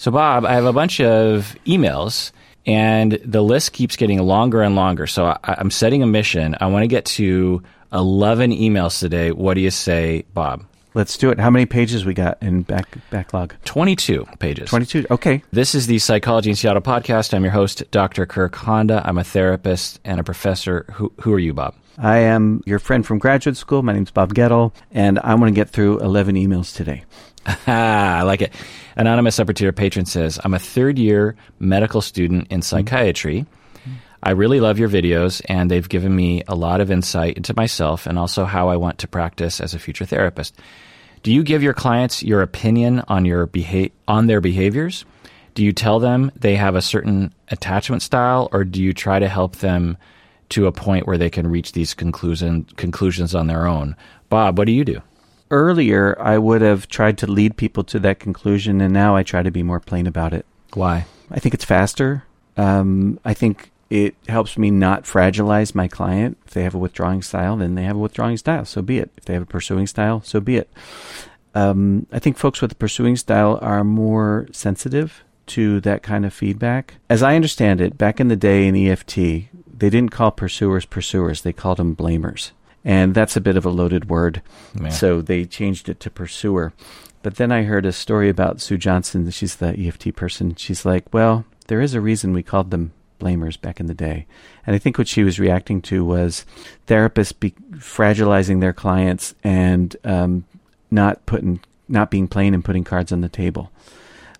So, Bob, I have a bunch of emails, and the list keeps getting longer and longer. So, I, I'm setting a mission. I want to get to 11 emails today. What do you say, Bob? Let's do it. How many pages we got in back backlog? 22 pages. 22. Okay. This is the Psychology in Seattle podcast. I'm your host, Dr. Kirk Honda. I'm a therapist and a professor. Who, who are you, Bob? I am your friend from graduate school. My name's Bob Gettle, and I want to get through 11 emails today. I like it. Anonymous upper tier patron says, I'm a third year medical student in mm-hmm. psychiatry. Mm-hmm. I really love your videos, and they've given me a lot of insight into myself and also how I want to practice as a future therapist. Do you give your clients your opinion on your beha- on their behaviors? Do you tell them they have a certain attachment style, or do you try to help them to a point where they can reach these conclusion conclusions on their own? Bob, what do you do? Earlier, I would have tried to lead people to that conclusion, and now I try to be more plain about it. Why? I think it's faster. Um, I think it helps me not fragilize my client. If they have a withdrawing style, then they have a withdrawing style. So be it. If they have a pursuing style, so be it. Um, I think folks with a pursuing style are more sensitive to that kind of feedback. As I understand it, back in the day in EFT, they didn't call pursuers pursuers, they called them blamers. And that's a bit of a loaded word. Yeah. So they changed it to pursuer. But then I heard a story about Sue Johnson. She's the EFT person. She's like, well, there is a reason we called them blamers back in the day. And I think what she was reacting to was therapists be fragilizing their clients and um, not putting, not being plain and putting cards on the table.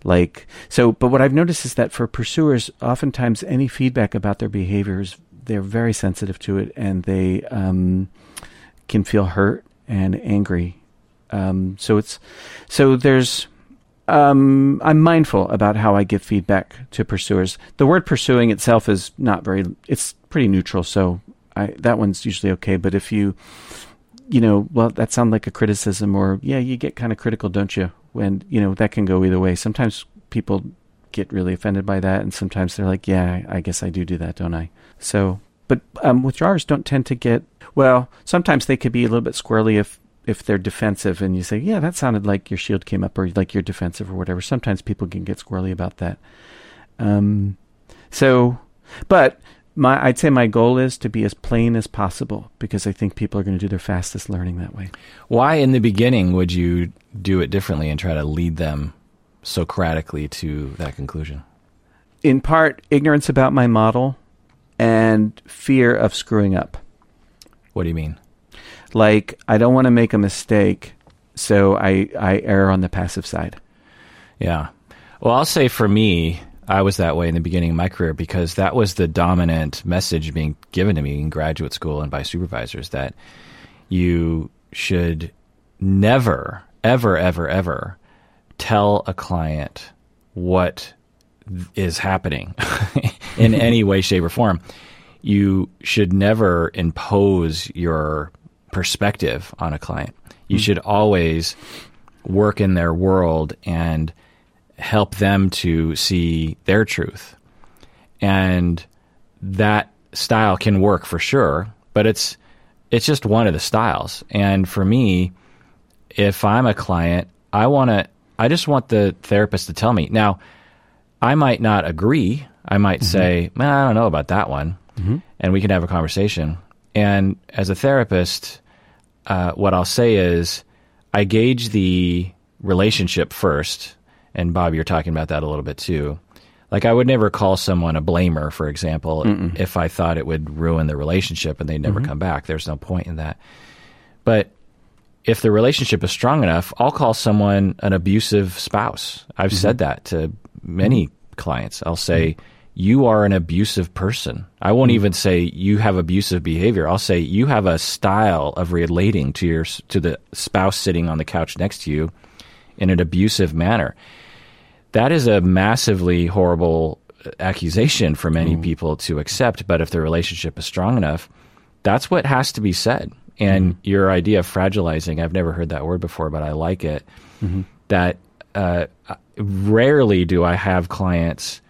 Like so, but what I've noticed is that for pursuers, oftentimes any feedback about their behaviors, they're very sensitive to it, and they um, can feel hurt and angry. Um, so it's so there's um, I'm mindful about how I give feedback to pursuers. The word pursuing itself is not very, it's pretty neutral. So I, that one's usually okay. But if you, you know, well, that sounds like a criticism or, yeah, you get kind of critical, don't you? When, you know, that can go either way. Sometimes people get really offended by that. And sometimes they're like, yeah, I guess I do do that, don't I? So, but um, withdrawers don't tend to get, well, sometimes they could be a little bit squirrely if if they're defensive and you say, yeah, that sounded like your shield came up or like you're defensive or whatever. Sometimes people can get squirrely about that. Um, so, but my, I'd say my goal is to be as plain as possible because I think people are going to do their fastest learning that way. Why, in the beginning, would you do it differently and try to lead them Socratically to that conclusion? In part, ignorance about my model and fear of screwing up. What do you mean? Like, I don't want to make a mistake, so I, I err on the passive side. Yeah. Well, I'll say for me, I was that way in the beginning of my career because that was the dominant message being given to me in graduate school and by supervisors that you should never, ever, ever, ever tell a client what is happening in any way, shape, or form. You should never impose your perspective on a client. You mm-hmm. should always work in their world and help them to see their truth. And that style can work for sure, but it's it's just one of the styles. And for me, if I'm a client, I want to I just want the therapist to tell me. Now, I might not agree. I might mm-hmm. say, "Man, I don't know about that one." Mm-hmm. And we can have a conversation. And as a therapist, uh, what I'll say is I gauge the relationship first. And Bob, you're talking about that a little bit too. Like I would never call someone a blamer, for example, Mm-mm. if I thought it would ruin the relationship and they'd never mm-hmm. come back. There's no point in that. But if the relationship is strong enough, I'll call someone an abusive spouse. I've mm-hmm. said that to many clients. I'll say, you are an abusive person. I won't mm. even say you have abusive behavior. I'll say you have a style of relating to your to the spouse sitting on the couch next to you in an abusive manner. That is a massively horrible accusation for many mm. people to accept, but if the relationship is strong enough, that's what has to be said. And mm. your idea of fragilizing, I've never heard that word before, but I like it. Mm-hmm. That uh, rarely do I have clients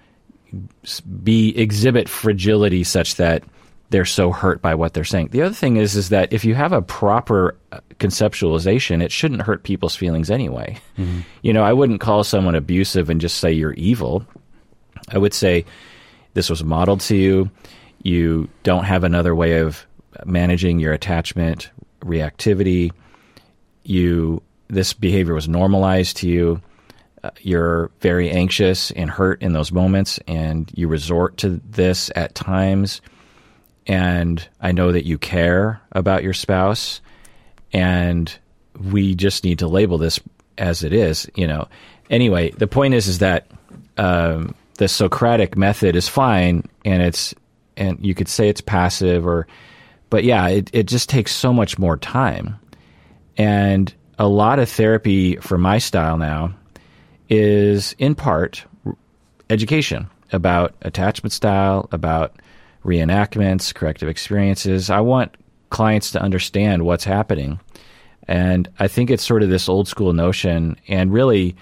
be exhibit fragility such that they're so hurt by what they're saying. The other thing is is that if you have a proper uh, conceptualization, it shouldn't hurt people's feelings anyway. Mm-hmm. You know, I wouldn't call someone abusive and just say you're evil. I would say this was modeled to you. You don't have another way of managing your attachment reactivity. You this behavior was normalized to you. Uh, you're very anxious and hurt in those moments, and you resort to this at times. And I know that you care about your spouse, and we just need to label this as it is. You know. Anyway, the point is, is that um, the Socratic method is fine, and it's and you could say it's passive, or but yeah, it it just takes so much more time, and a lot of therapy for my style now is in part education about attachment style, about reenactments, corrective experiences. I want clients to understand what's happening. And I think it's sort of this old school notion and really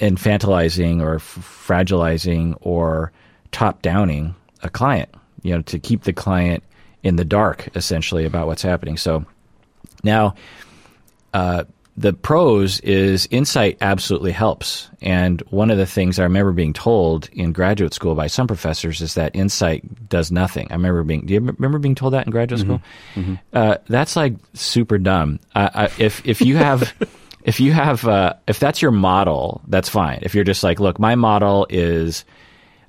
infantilizing or f- fragilizing or top downing a client, you know, to keep the client in the dark essentially about what's happening. So now, uh, the pros is insight absolutely helps. And one of the things I remember being told in graduate school by some professors is that insight does nothing. I remember being, do you remember being told that in graduate mm-hmm. school? Mm-hmm. Uh, that's like super dumb. Uh, if, if you have, if you have, uh, if that's your model, that's fine. If you're just like, look, my model is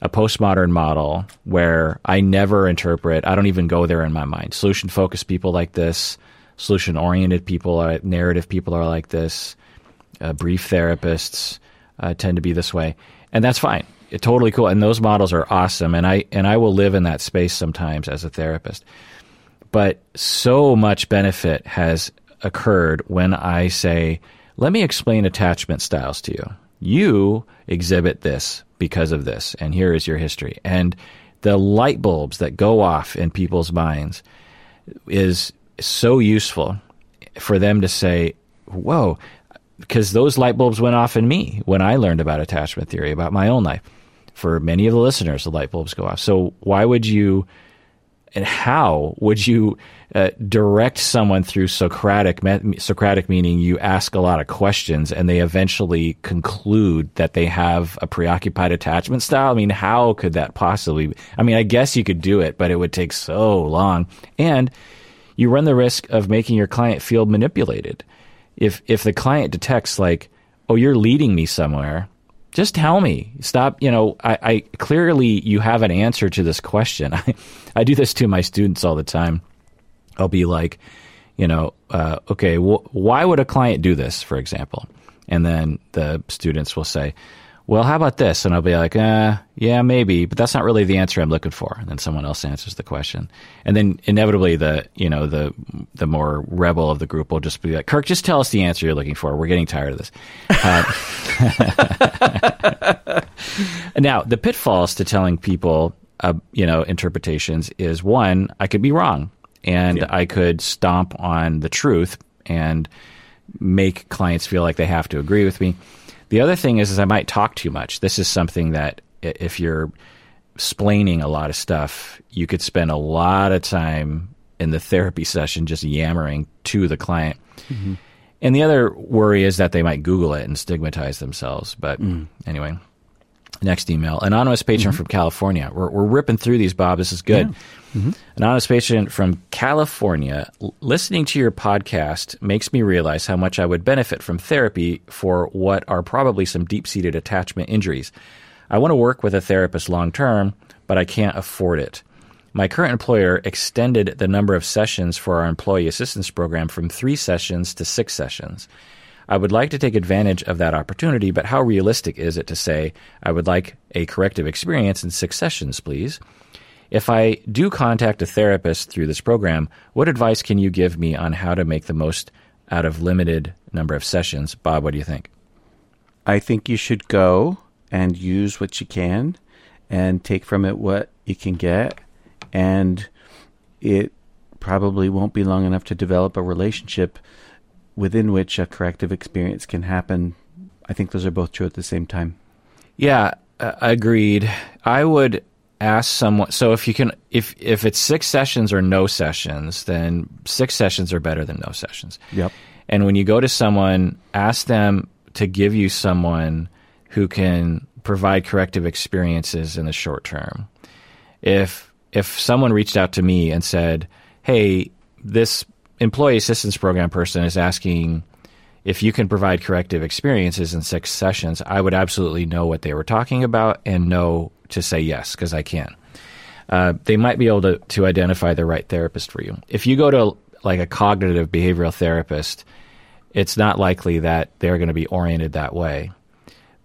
a postmodern model where I never interpret, I don't even go there in my mind. Solution focused people like this solution oriented people, are, narrative people are like this. Uh, brief therapists uh, tend to be this way, and that's fine. It, totally cool, and those models are awesome. And I and I will live in that space sometimes as a therapist. But so much benefit has occurred when I say, "Let me explain attachment styles to you. You exhibit this because of this, and here is your history." And the light bulbs that go off in people's minds is so useful for them to say, whoa, because those light bulbs went off in me when I learned about attachment theory, about my own life. For many of the listeners, the light bulbs go off. So why would you and how would you uh, direct someone through Socratic? Socratic meaning you ask a lot of questions and they eventually conclude that they have a preoccupied attachment style. I mean, how could that possibly? I mean, I guess you could do it, but it would take so long. And you run the risk of making your client feel manipulated. If if the client detects like, oh, you're leading me somewhere, just tell me. Stop. You know, I, I clearly you have an answer to this question. I, I do this to my students all the time. I'll be like, you know, uh, okay, wh- why would a client do this, for example? And then the students will say, well, how about this? And I'll be like, uh, yeah, maybe, but that's not really the answer I'm looking for. And then someone else answers the question. And then inevitably the, you know, the, the more rebel of the group will just be like, Kirk, just tell us the answer you're looking for. We're getting tired of this. Uh, now, the pitfalls to telling people, uh, you know, interpretations is one, I could be wrong and yeah. I could stomp on the truth and make clients feel like they have to agree with me. The other thing is, is I might talk too much. This is something that if you're splaining a lot of stuff, you could spend a lot of time in the therapy session just yammering to the client. Mm-hmm. And the other worry is that they might Google it and stigmatize themselves. But mm. anyway, next email. Anonymous patron mm-hmm. from California. We're, we're ripping through these, Bob. This is good. Yeah. Mm-hmm. Anonymous patient from California. Listening to your podcast makes me realize how much I would benefit from therapy for what are probably some deep seated attachment injuries. I want to work with a therapist long term, but I can't afford it. My current employer extended the number of sessions for our employee assistance program from three sessions to six sessions. I would like to take advantage of that opportunity, but how realistic is it to say I would like a corrective experience in six sessions, please? If I do contact a therapist through this program, what advice can you give me on how to make the most out of limited number of sessions? Bob, what do you think? I think you should go and use what you can and take from it what you can get. And it probably won't be long enough to develop a relationship within which a corrective experience can happen. I think those are both true at the same time. Yeah, uh, agreed. I would ask someone. So if you can, if if it's six sessions or no sessions, then six sessions are better than no sessions. Yep. And when you go to someone, ask them to give you someone who can provide corrective experiences in the short term. If if someone reached out to me and said, "Hey, this employee assistance program person is asking if you can provide corrective experiences in six sessions, I would absolutely know what they were talking about and know to say yes because I can. Uh, they might be able to, to identify the right therapist for you. If you go to like a cognitive behavioral therapist, it's not likely that they're going to be oriented that way.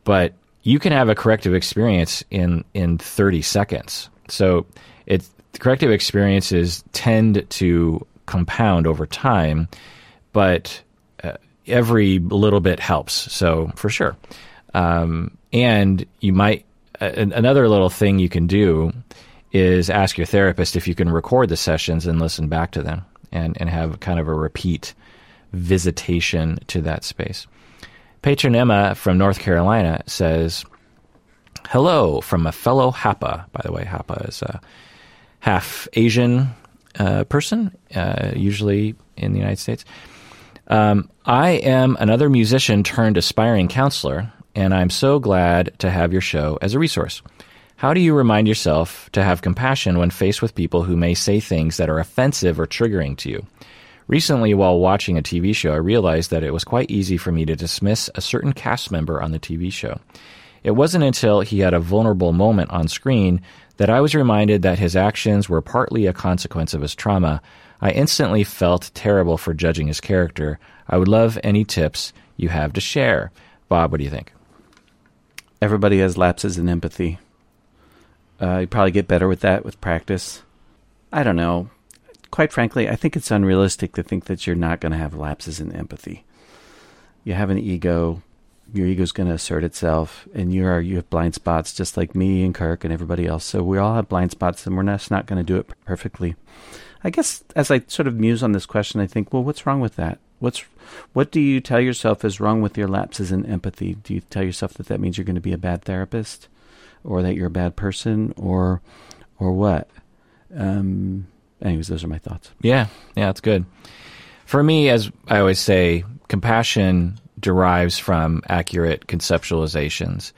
But you can have a corrective experience in in 30 seconds. So it corrective experiences tend to compound over time, but uh, every little bit helps. So for sure. Um, and you might another little thing you can do is ask your therapist if you can record the sessions and listen back to them and, and have kind of a repeat visitation to that space. Patron Emma from North Carolina says, Hello from a fellow Hapa. By the way, Hapa is a half Asian uh, person, uh, usually in the United States. Um, I am another musician turned aspiring counselor, and I'm so glad to have your show as a resource. How do you remind yourself to have compassion when faced with people who may say things that are offensive or triggering to you? Recently, while watching a TV show, I realized that it was quite easy for me to dismiss a certain cast member on the TV show. It wasn't until he had a vulnerable moment on screen that I was reminded that his actions were partly a consequence of his trauma. I instantly felt terrible for judging his character. I would love any tips you have to share. Bob, what do you think? Everybody has lapses in empathy. Uh, you probably get better with that with practice. I don't know. Quite frankly, I think it's unrealistic to think that you're not going to have lapses in empathy. You have an ego your ego's going to assert itself, and you are you have blind spots just like me and Kirk and everybody else. So we all have blind spots, and we're just not going to do it perfectly. I guess as I sort of muse on this question, I think, well, what's wrong with that? What's what do you tell yourself is wrong with your lapses in empathy? Do you tell yourself that that means you're going to be a bad therapist, or that you're a bad person, or or what? Um, anyways, those are my thoughts. Yeah, yeah, that's good. For me, as I always say, compassion derives from accurate conceptualizations.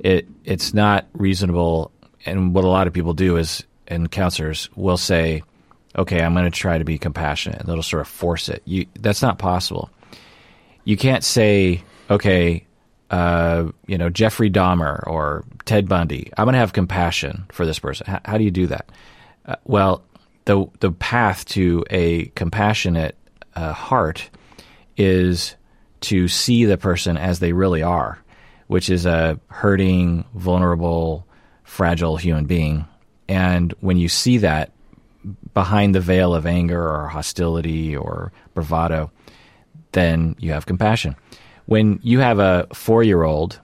It it's not reasonable, and what a lot of people do is, and counselors will say, "Okay, I'm going to try to be compassionate," and they'll sort of force it. You that's not possible. You can't say, "Okay, uh, you know, Jeffrey Dahmer or Ted Bundy. I'm going to have compassion for this person." How, how do you do that? Uh, well, the the path to a compassionate uh, heart is to see the person as they really are, which is a hurting, vulnerable, fragile human being. And when you see that behind the veil of anger or hostility or bravado, then you have compassion. When you have a four year old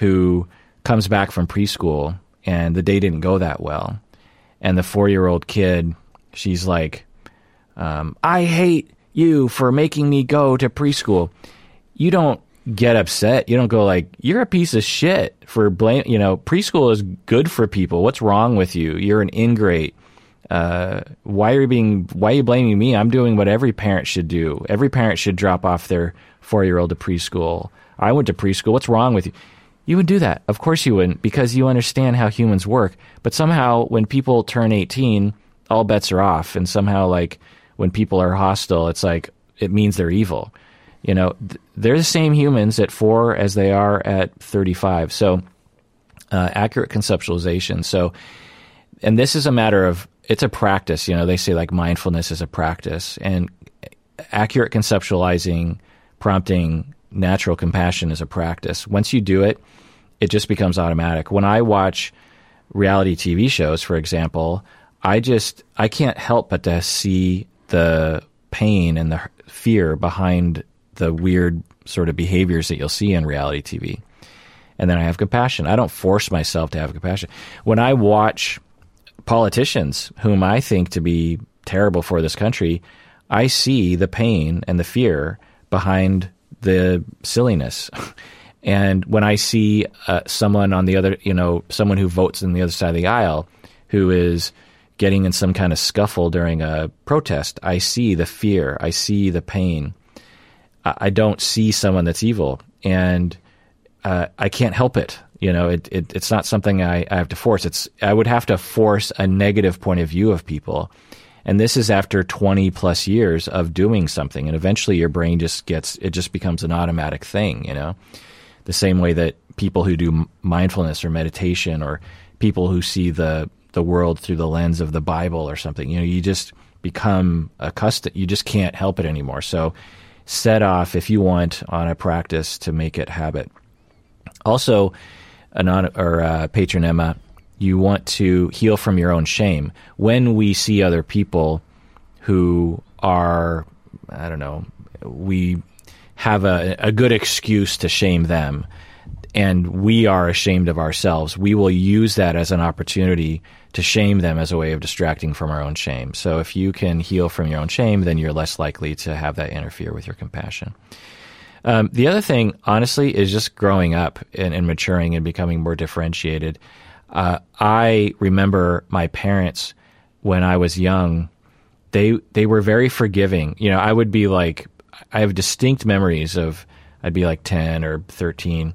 who comes back from preschool and the day didn't go that well, and the four year old kid, she's like, um, I hate you for making me go to preschool you don't get upset. You don't go like, "You're a piece of shit for blame." You know, preschool is good for people. What's wrong with you? You're an ingrate. Uh, why are you being? Why are you blaming me? I'm doing what every parent should do. Every parent should drop off their four year old to preschool. I went to preschool. What's wrong with you? You would do that. Of course you wouldn't, because you understand how humans work. But somehow, when people turn 18, all bets are off. And somehow, like when people are hostile, it's like it means they're evil you know, th- they're the same humans at four as they are at 35. So, uh, accurate conceptualization. So, and this is a matter of, it's a practice. You know, they say like mindfulness is a practice, and accurate conceptualizing, prompting natural compassion is a practice. Once you do it, it just becomes automatic. When I watch reality TV shows, for example, I just I can't help but to see the pain and the fear behind the weird sort of behaviors that you'll see in reality TV. And then I have compassion. I don't force myself to have compassion. When I watch politicians whom I think to be terrible for this country, I see the pain and the fear behind the silliness. And when I see uh, someone on the other, you know, someone who votes on the other side of the aisle who is getting in some kind of scuffle during a protest, I see the fear, I see the pain. I, I don't see someone that's evil, and uh, I can't help it. You know, it, it it's not something I, I have to force. It's I would have to force a negative point of view of people. And this is after 20 plus years of doing something. And eventually your brain just gets, it just becomes an automatic thing, you know? the same way that people who do mindfulness or meditation or people who see the the world through the lens of the Bible or something. You know, you just become accustomed. You just can't help it anymore. So, set off if you want on a practice to make it habit. Also, anon or uh, patron Emma, you want to heal from your own shame when we see other people who are, I don't know, we have a, a good excuse to shame them and we are ashamed of ourselves, we will use that as an opportunity to shame them as a way of distracting from our own shame. So if you can heal from your own shame, then you're less likely to have that interfere with your compassion. Um, the other thing, honestly, is just growing up and, and maturing and becoming more differentiated. Uh, I remember my parents when I was young. They they were very forgiving. You know, I would be like I have distinct memories of I'd be like 10 or 13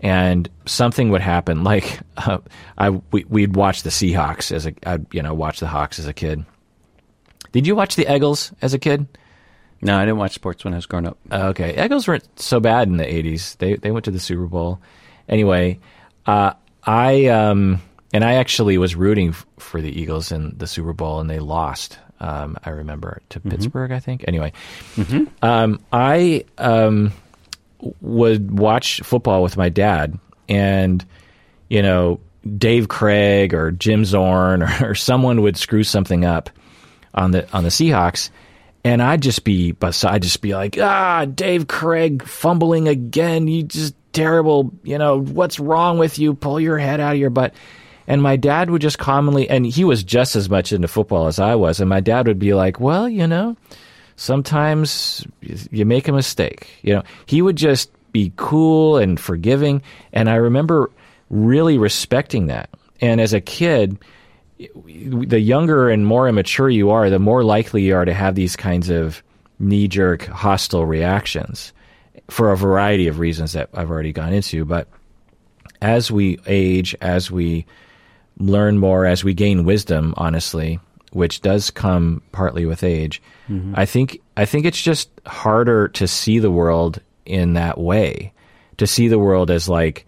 and something would happen like uh, I we, would watch the Seahawks as a I'd, you know watch the Hawks as a kid. Did you watch the Eagles as a kid? No, I didn't watch sports when I was growing up. Uh, okay, Eagles weren't so bad in the 80s. They they went to the Super Bowl. Anyway, uh, I um, and I actually was rooting f- for the Eagles in the Super Bowl and they lost. Um, I remember to mm-hmm. Pittsburgh, I think. Anyway, mm-hmm. um, I um, would watch football with my dad, and you know, Dave Krieg or Jim Zorn or, or someone would screw something up on the on the Seahawks, and I'd just be, I'd just be like, ah, Dave Krieg fumbling again. You just terrible. You know what's wrong with you? Pull your head out of your butt. And my dad would just commonly, and he was just as much into football as I was. And my dad would be like, well, you know, sometimes you make a mistake. You know, he would just be cool and forgiving. And I remember really respecting that. And as a kid, the younger and more immature you are, the more likely you are to have these kinds of knee jerk hostile reactions for a variety of reasons that I've already gone into. But as we age, as we learn more as we gain wisdom, honestly, which does come partly with age. Mm-hmm. I think I think it's just harder to see the world in that way. To see the world as like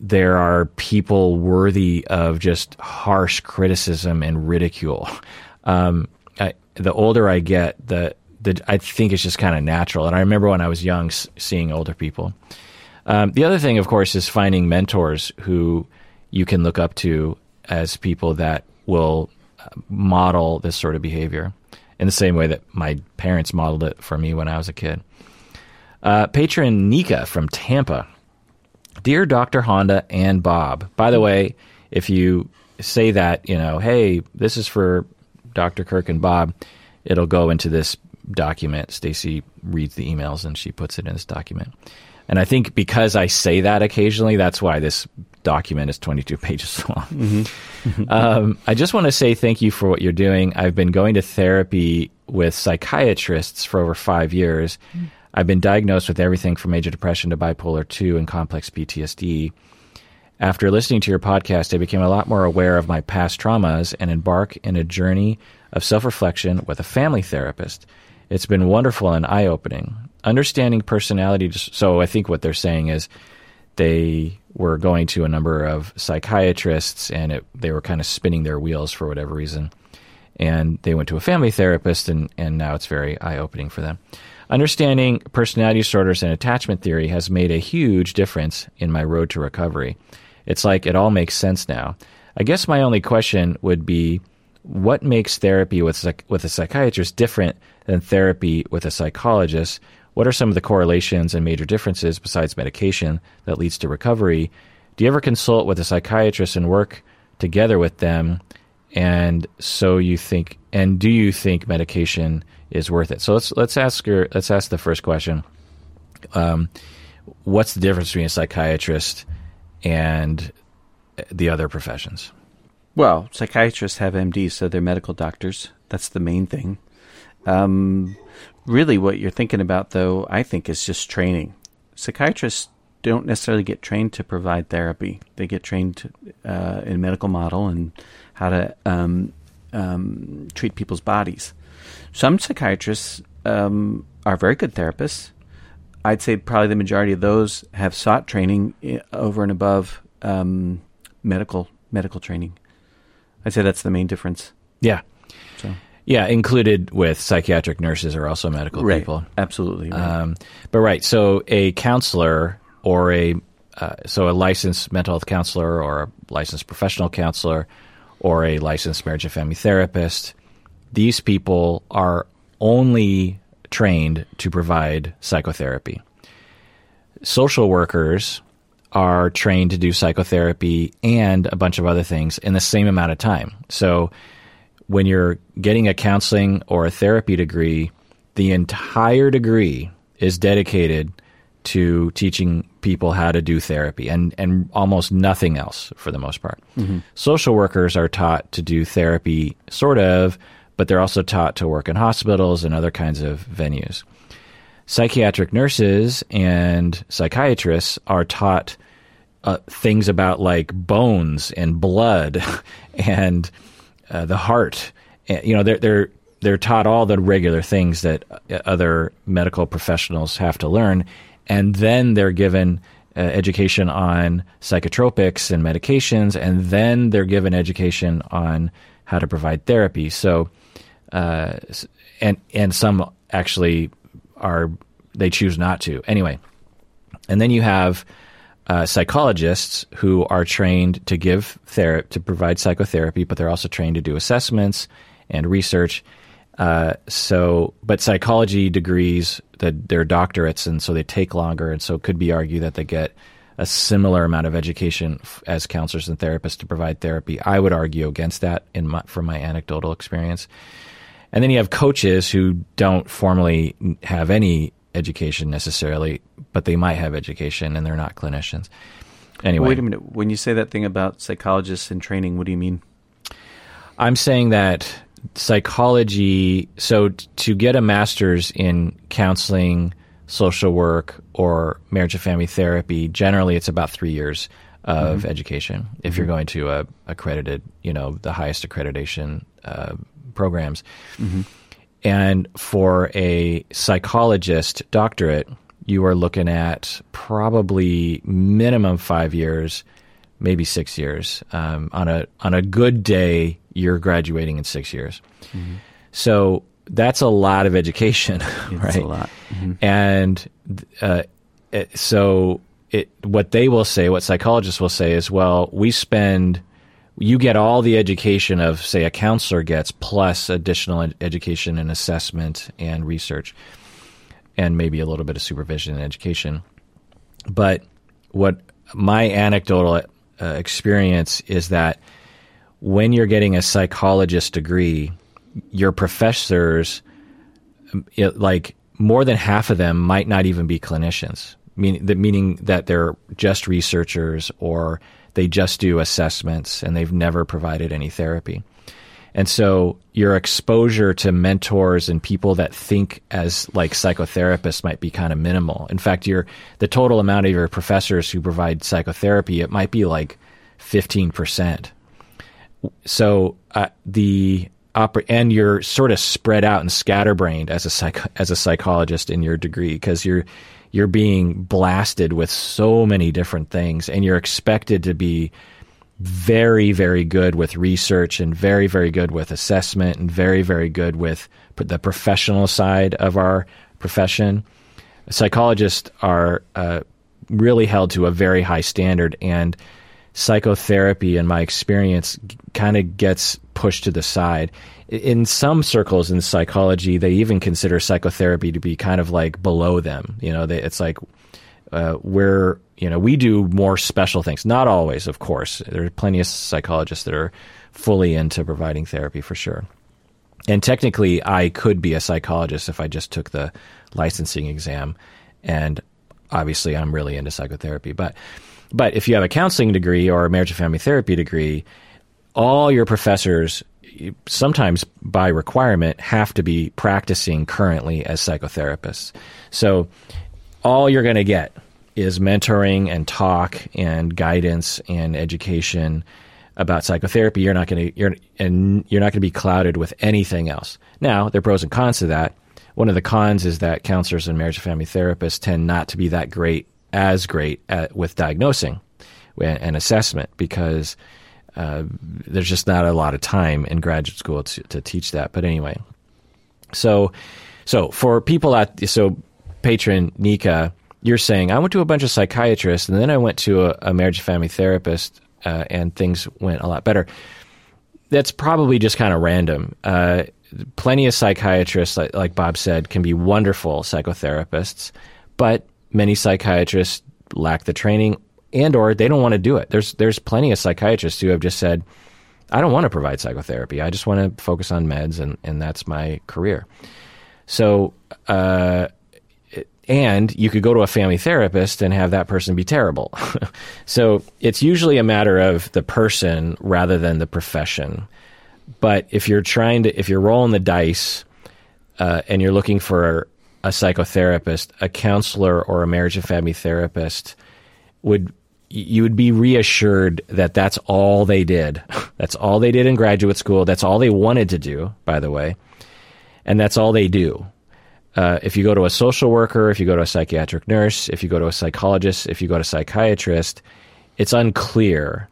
there are people worthy of just harsh criticism and ridicule. Um, I, the older I get, the the I think it's just kind of natural. And I remember when I was young, seeing older people. Um, the other thing, of course, is finding mentors who you can look up to as people that will uh, model this sort of behavior in the same way that my parents modeled it for me when I was a kid. Uh, patron Nika from Tampa. Dear Dr. Honda and Bob, by the way, if you say that, you know, hey, this is for Dr. Kirk and Bob, it'll go into this document. Stacy reads the emails and she puts it in this document. And I think because I say that occasionally, that's why this document is 22 pages long. Mm-hmm. um, I just want to say thank you for what you're doing. I've been going to therapy with psychiatrists for over five years. Mm. I've been diagnosed with everything from major depression to bipolar 2 and complex PTSD. After listening to your podcast, I became a lot more aware of my past traumas and embark in a journey of self reflection with a family therapist. It's been wonderful and eye opening. Understanding personality. So I think what they're saying is they were going to a number of psychiatrists and it, they were kind of spinning their wheels for whatever reason. And they went to a family therapist, and, and now it's very eye opening for them. Understanding personality disorders and attachment theory has made a huge difference in my road to recovery. It's like it all makes sense now. I guess my only question would be what makes therapy with, with a psychiatrist different than therapy with a psychologist? What are some of the correlations and major differences besides medication that leads to recovery? Do you ever consult with a psychiatrist and work together with them? And so you think, and do you think medication is worth it? So let's let's ask your let's ask the first question. Um, what's the difference between a psychiatrist and the other professions? Well, psychiatrists have MDs, so they're medical doctors. That's the main thing. Um, really, what you're thinking about, though, I think, is just training. Psychiatrists don't necessarily get trained to provide therapy. They get trained uh, in medical model and how to um, um, treat people's bodies. Some psychiatrists um, are very good therapists. I'd say probably the majority of those have sought training over and above um, medical medical training. I'd say that's the main difference. Yeah. So. Yeah, included with psychiatric nurses are also medical right. people. Absolutely. Right. Um, but right, so a counselor or a uh, so a licensed mental health counselor or a licensed professional counselor or a licensed marriage and family therapist, these people are only trained to provide psychotherapy. Social workers are trained to do psychotherapy and a bunch of other things in the same amount of time. So when you're getting a counseling or a therapy degree, the entire degree is dedicated to teaching people how to do therapy and, and almost nothing else for the most part. Mm-hmm. Social workers are taught to do therapy, sort of, but they're also taught to work in hospitals and other kinds of venues. Psychiatric nurses and psychiatrists are taught uh, things about like bones and blood and uh, the heart. You know, they're they're they're taught all the regular things that uh, other medical professionals have to learn, and then they're given uh, education on psychotropics and medications, and then they're given education on how to provide therapy. So, uh, and and some actually are they choose not to anyway. And then you have uh, psychologists who are trained to give therapy to provide psychotherapy, but they're also trained to do assessments and research. Uh, so, but psychology degrees that they're doctorates, and so they take longer, and so it could be argued that they get a similar amount of education f- as counselors and therapists to provide therapy. I would argue against that in my, from my anecdotal experience. And then you have coaches who don't formally have any education necessarily, but they might have education and they're not clinicians. Anyway, wait a minute. When you say that thing about psychologists in training, what do you mean? I'm saying that psychology. So t- to get a master's in counseling, social work, or marriage and family therapy, generally it's about three years of mm-hmm. education. If mm-hmm. you're going to a accredited, you know, the highest accreditation uh, programs. Mm-hmm. And for a psychologist doctorate, you are looking at probably minimum five years, maybe six years. Um, on a on a good day, you're graduating in six years. Mm-hmm. So that's a lot of education, right? a lot. Mm-hmm. And uh, it, so it, what they will say, what psychologists will say is, well, we spend you get all the education of, say, a counselor gets, plus additional ed- education and assessment and research, and maybe a little bit of supervision and education. But what my anecdotal uh, experience is that when you're getting a psychologist degree, your professors, it, like more than half of them, might not even be clinicians. Meaning that, meaning that they're just researchers or they just do assessments and they've never provided any therapy. And so your exposure to mentors and people that think as like psychotherapists might be kind of minimal. In fact, your the total amount of your professors who provide psychotherapy it might be like 15%. So uh, the and you're sort of spread out and scatterbrained as a psych- as a psychologist in your degree because you're you're being blasted with so many different things and you're expected to be very very good with research and very very good with assessment and very very good with the professional side of our profession psychologists are uh, really held to a very high standard and psychotherapy in my experience kind of gets pushed to the side in some circles in psychology, they even consider psychotherapy to be kind of like below them. You know, they, it's like uh, we're you know we do more special things. Not always, of course. There are plenty of psychologists that are fully into providing therapy for sure. And technically, I could be a psychologist if I just took the licensing exam, and obviously I'm really into psychotherapy. But but if you have a counseling degree or a marriage and family therapy degree, all your professors sometimes by requirement have to be practicing currently as psychotherapists. So all you're going to get is mentoring and talk and guidance and education about psychotherapy. You're not going to you're and you're not going to be clouded with anything else. Now, there are pros and cons to that. One of the cons is that counselors and marriage and family therapists tend not to be that great as great at, with diagnosing and assessment because uh, there's just not a lot of time in graduate school to, to teach that. But anyway, so so for people at so patron Nika, you're saying I went to a bunch of psychiatrists and then I went to a, a marriage and family therapist uh, and things went a lot better. That's probably just kind of random. Uh, plenty of psychiatrists, like, like Bob said, can be wonderful psychotherapists, but many psychiatrists lack the training and or they don't want to do it. There's there's plenty of psychiatrists who have just said, I don't want to provide psychotherapy. I just want to focus on meds and, and that's my career. So uh, and you could go to a family therapist and have that person be terrible. so it's usually a matter of the person rather than the profession. But if you're trying to, if you're rolling the dice uh, and you're looking for a psychotherapist, a counselor, or a marriage and family therapist, would you would be reassured that that's all they did. that's all they did in graduate school. That's all they wanted to do, by the way, and that's all they do. Uh, if you go to a social worker, if you go to a psychiatric nurse, if you go to a psychologist, if you go to a psychiatrist, it's unclear.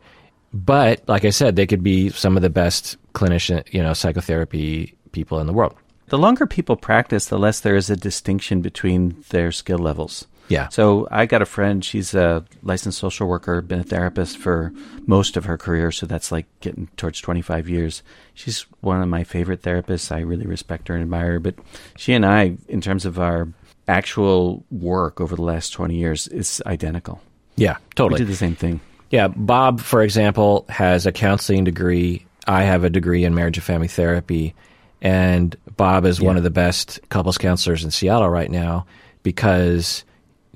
But like I said, they could be some of the best clinician, you know, psychotherapy people in the world. The longer people practice, the less there is a distinction between their skill levels. Yeah. So I got a friend. She's a licensed social worker, been a therapist for most of her career. So that's like getting towards 25 years. She's one of my favorite therapists. I really respect her and admire her. But she and I, in terms of our actual work over the last 20 years, is identical. Yeah, totally. We did the same thing. Yeah. Bob, for example, has a counseling degree. I have a degree in marriage and family therapy. And Bob is yeah. one of the best couples counselors in Seattle right now because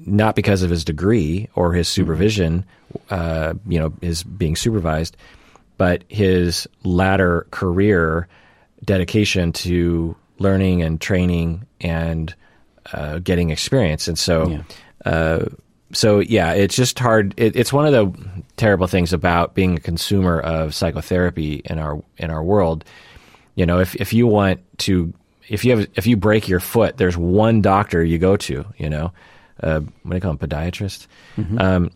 not because of his degree or his mm-hmm. supervision, uh, you know, his being supervised, but his latter career dedication to learning and training and uh, getting experience. And so, yeah. Uh, so yeah, it's just hard. It, it's one of the terrible things about being a consumer of psychotherapy in our in our world. You know, if if you want to, if you have, if you break your foot, there's one doctor you go to. You know, uh, what do you call them, podiatrist. Mm-hmm. Um,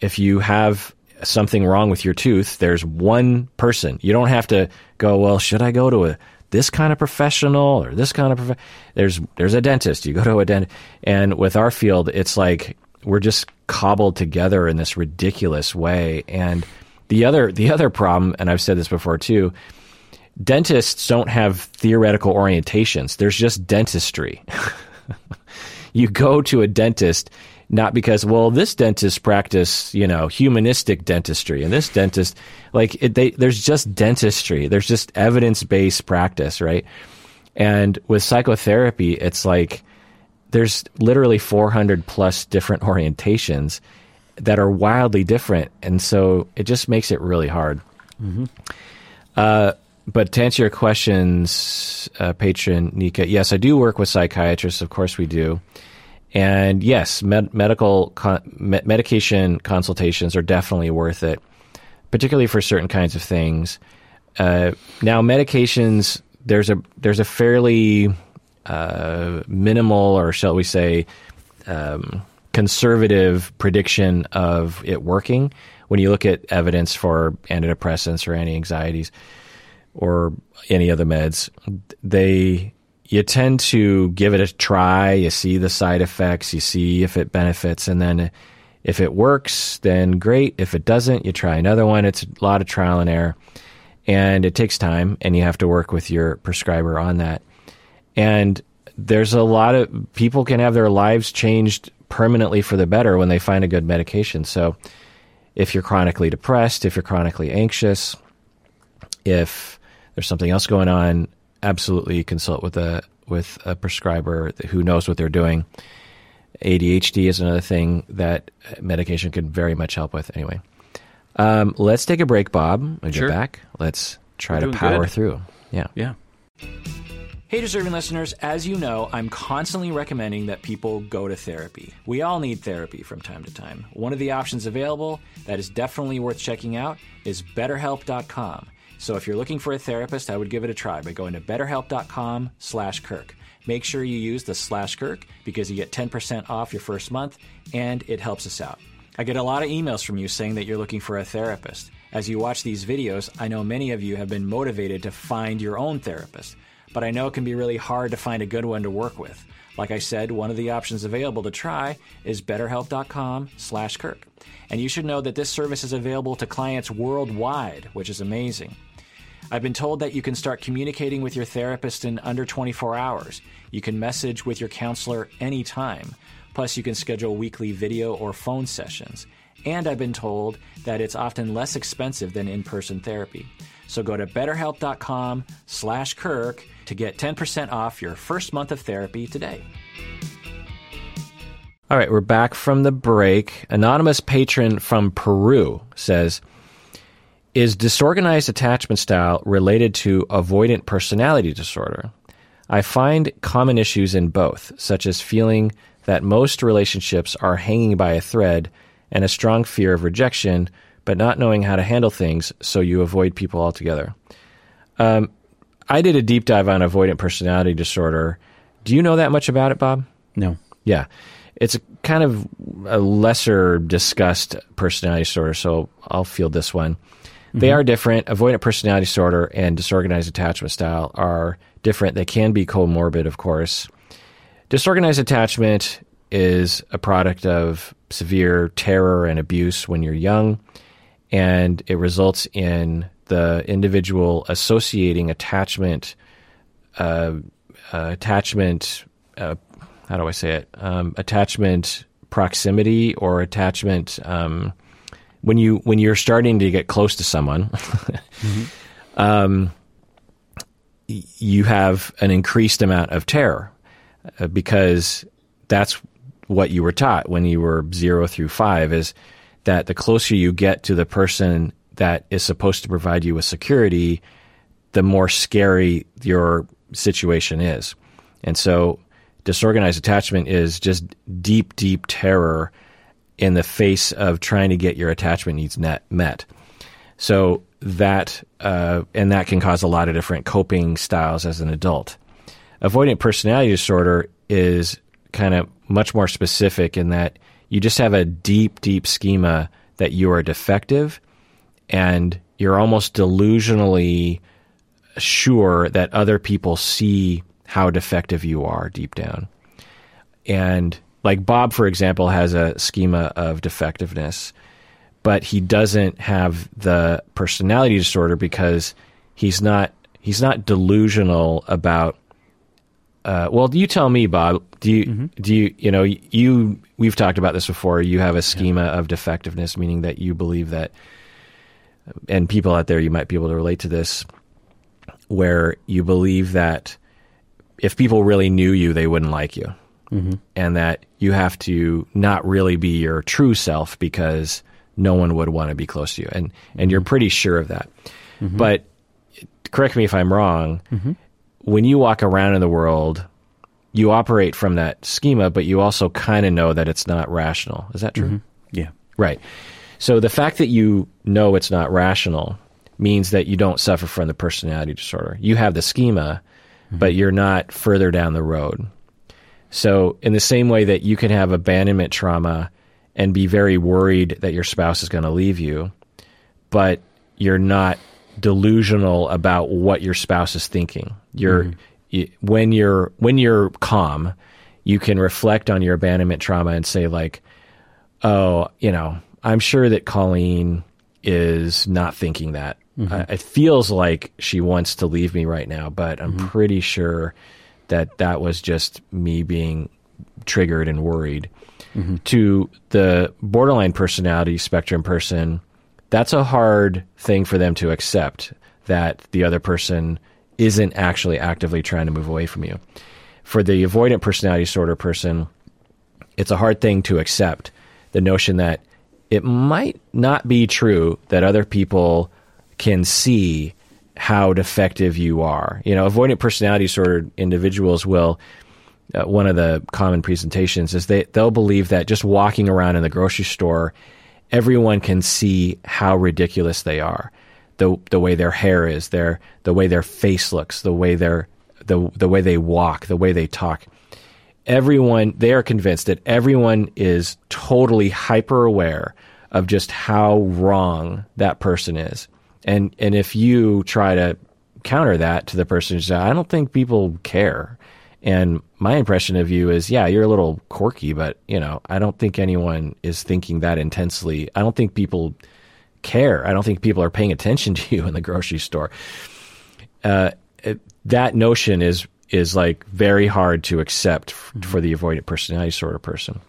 if you have something wrong with your tooth, there's one person. You don't have to go. Well, should I go to a this kind of professional or this kind of prof-? there's there's a dentist. You go to a dentist, and with our field, it's like we're just cobbled together in this ridiculous way. And the other the other problem, and I've said this before too. Dentists don't have theoretical orientations. There's just dentistry. you go to a dentist not because well this dentist practice you know humanistic dentistry and this dentist like it, they, there's just dentistry. There's just evidence-based practice right? And with psychotherapy it's like there's literally 400 plus different orientations that are wildly different and so it just makes it really hard. Mm-hmm. uh, but to answer your questions, uh, patron Nika, yes, I do work with psychiatrists. Of course, we do. And yes, med- medical con- me- medication consultations are definitely worth it, particularly for certain kinds of things. Uh, now, medications there's a there's a fairly uh, minimal, or shall we say, um, conservative prediction of it working when you look at evidence for antidepressants or anti-anxieties or any other meds, they you tend to give it a try. You see the side effects, you see if it benefits, and then if it works, then great. If it doesn't, you try another one. It's a lot of trial and error, and it takes time, and you have to work with your prescriber on that. And there's a lot of people can have their lives changed permanently for the better when they find a good medication. So, if you're chronically depressed, if you're chronically anxious, if there's something else going on, absolutely consult with a with a prescriber who knows what they're doing. ADHD is another thing that medication can very much help with. Anyway, um, let's take a break, Bob. When we Sure. get back, let's try We're to power good. through. Yeah. Yeah. Hey, deserving listeners, as you know, I'm constantly recommending that people go to therapy. We all need therapy from time to time. One of the options available that is definitely worth checking out is betterhelp.com. So if you're looking for a therapist, I would give it a try by going to betterhelp.com slash Kirk. Make sure you use the slash Kirk because you get 10% off your first month and it helps us out. I get a lot of emails from you saying that you're looking for a therapist. As you watch these videos, I know many of you have been motivated to find your own therapist, but I know it can be really hard to find a good one to work with. Like I said, one of the options available to try is betterhelp.com/kirk. And you should know that this service is available to clients worldwide, which is amazing. I've been told that you can start communicating with your therapist in under 24 hours. You can message with your counselor anytime. Plus, you can schedule weekly video or phone sessions. And I've been told that it's often less expensive than in-person therapy. So go to betterhelp.com slash Kirk to get 10% off your first month of therapy today. All right, we're back from the break. Anonymous patron from Peru says, is disorganized attachment style related to avoidant personality disorder? I find common issues in both, such as feeling that most relationships are hanging by a thread and a strong fear of rejection, but not knowing how to handle things, so you avoid people altogether. Um, I did a deep dive on avoidant personality disorder. Do you know that much about it, Bob? No. Yeah. It's a kind of a lesser discussed personality disorder, so I'll field this one. They are different. Avoidant personality disorder and disorganized attachment style are different. They can be comorbid, of course. Disorganized attachment is a product of severe terror and abuse when you're young, and it results in the individual associating attachment, uh, uh, attachment, uh, how do I say it? Um, attachment proximity or attachment. Um, when you when you're starting to get close to someone, um, you have an increased amount of terror uh, because that's what you were taught when you were zero through five is that the closer you get to the person that is supposed to provide you with security, the more scary your situation is. And so disorganized attachment is just deep, deep terror in the face of trying to get your attachment needs net, met. So that, uh, and that can cause a lot of different coping styles as an adult. Avoidant personality disorder is kind of much more specific in that you just have a deep, deep schema that you are defective and you're almost delusionally sure that other people see how defective you are deep down. And like Bob, for example, has a schema of defectiveness, but he doesn't have the personality disorder because he's not he's not delusional about uh, well, you tell me, Bob. Do you mm-hmm. do you you know you we've talked about this before. You have a schema of defectiveness, meaning that you believe that, and people out there you might be able to relate to this, where you believe that if people really knew you, they wouldn't like you, mm-hmm. and that you have to not really be your true self because no one would want to be close to you, and and you're mm-hmm. pretty sure of that. But correct me if I'm wrong when you walk around in the world, you operate from that schema, but you also kind of know that it's not rational. Is that true? Mm-hmm. Yeah. Right. So the fact that you know it's not rational means that you don't suffer from the personality disorder. You have the schema, mm-hmm. but you're not further down the road. So, in the same way that you can have abandonment trauma and be very worried that your spouse is going to leave you, but you're not delusional about what your spouse is thinking. You're mm-hmm. you, when you're when you're calm, you can reflect on your abandonment trauma and say like, "Oh, you know, I'm sure that Colleen is not thinking that. Uh, it feels like she wants to leave me right now, but I'm mm-hmm. pretty sure that that was just me being triggered and worried." To the borderline personality spectrum person, that's a hard thing for them to accept that the other person isn't actually actively trying to move away from you. For the avoidant personality disorder person, it's a hard thing to accept the notion that it might not be true that other people can see how defective you are. You know, avoidant personality disorder individuals will. Uh, one of the common presentations is they they'll believe that just walking around in the grocery store, everyone can see how ridiculous they are. The the way their hair is, their the way their face looks, the way their the the way they walk, the way they talk. Everyone they are convinced that everyone is totally hyper aware of just how wrong that person is. And and if you try to counter that to the person, say, I don't think people care. And my impression of you is, yeah, you're a little quirky, but you know, I don't think anyone is thinking that intensely. I don't think people care. I don't think people are paying attention to you in the grocery store. Uh, it, that notion is is like very hard to accept f- for the avoidant personality sort of person.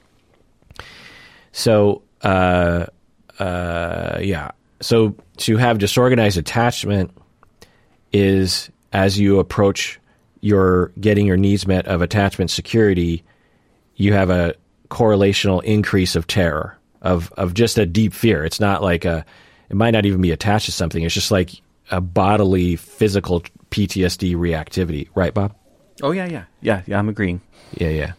So, uh, uh, yeah. So to have disorganized attachment is as you approach your getting your needs met of attachment security, you have a correlational increase of terror of of just a deep fear. It's not like a it might not even be attached to something. It's just like a bodily physical PTSD reactivity, right, Bob? Oh yeah, yeah, yeah, yeah. I'm agreeing. Yeah, yeah.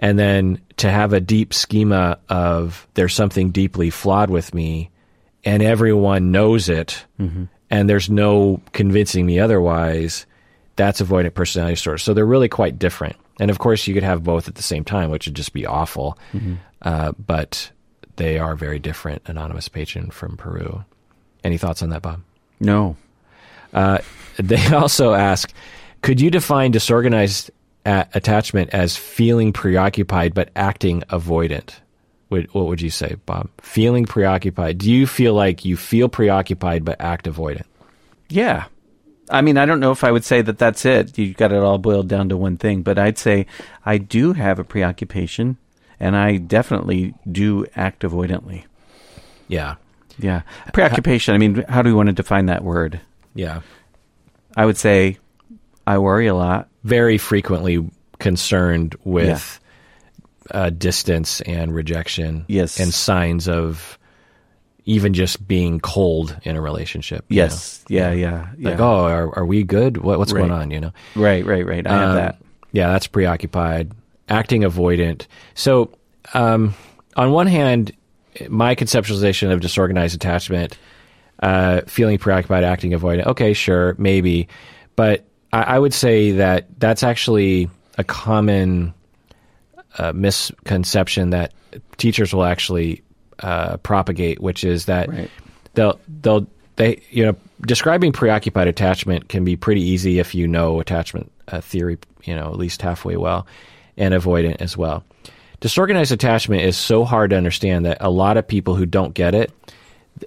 And then to have a deep schema of there's something deeply flawed with me, and everyone knows it, mm-hmm. and there's no convincing me otherwise. That's avoidant personality disorder. So they're really quite different. And of course, you could have both at the same time, which would just be awful. Mm-hmm. Uh, but they are very different. Anonymous patron from Peru. Any thoughts on that, Bob? No. Uh, they also ask, could you define disorganized a- attachment as feeling preoccupied but acting avoidant? What, what would you say, Bob? Feeling preoccupied. Do you feel like you feel preoccupied but act avoidant? Yeah. I mean, I don't know if I would say that that's it. You got it all boiled down to one thing, but I'd say I do have a preoccupation and I definitely do act avoidantly. Yeah. Yeah. Preoccupation, I mean, how do we want to define that word? Yeah. I would say I worry a lot. Very frequently concerned with uh, distance and rejection. Yes. And signs of even just being cold in a relationship. Yes. Yeah, yeah. know? yeah. Like, oh, are, are we good? What, what's going on? You know? Right, right, right. I have Um, that. Yeah, that's preoccupied. Acting avoidant. So, um, on one hand, my conceptualization of disorganized attachment, uh, feeling preoccupied, acting avoidant. Okay, sure, maybe, but I, I would say that that's actually a common uh, misconception that teachers will actually uh, propagate, which is that Right. they'll they'll they you know describing preoccupied attachment can be pretty easy if you know attachment uh, theory you know at least halfway well and avoidant as well disorganized attachment is so hard to understand that a lot of people who don't get it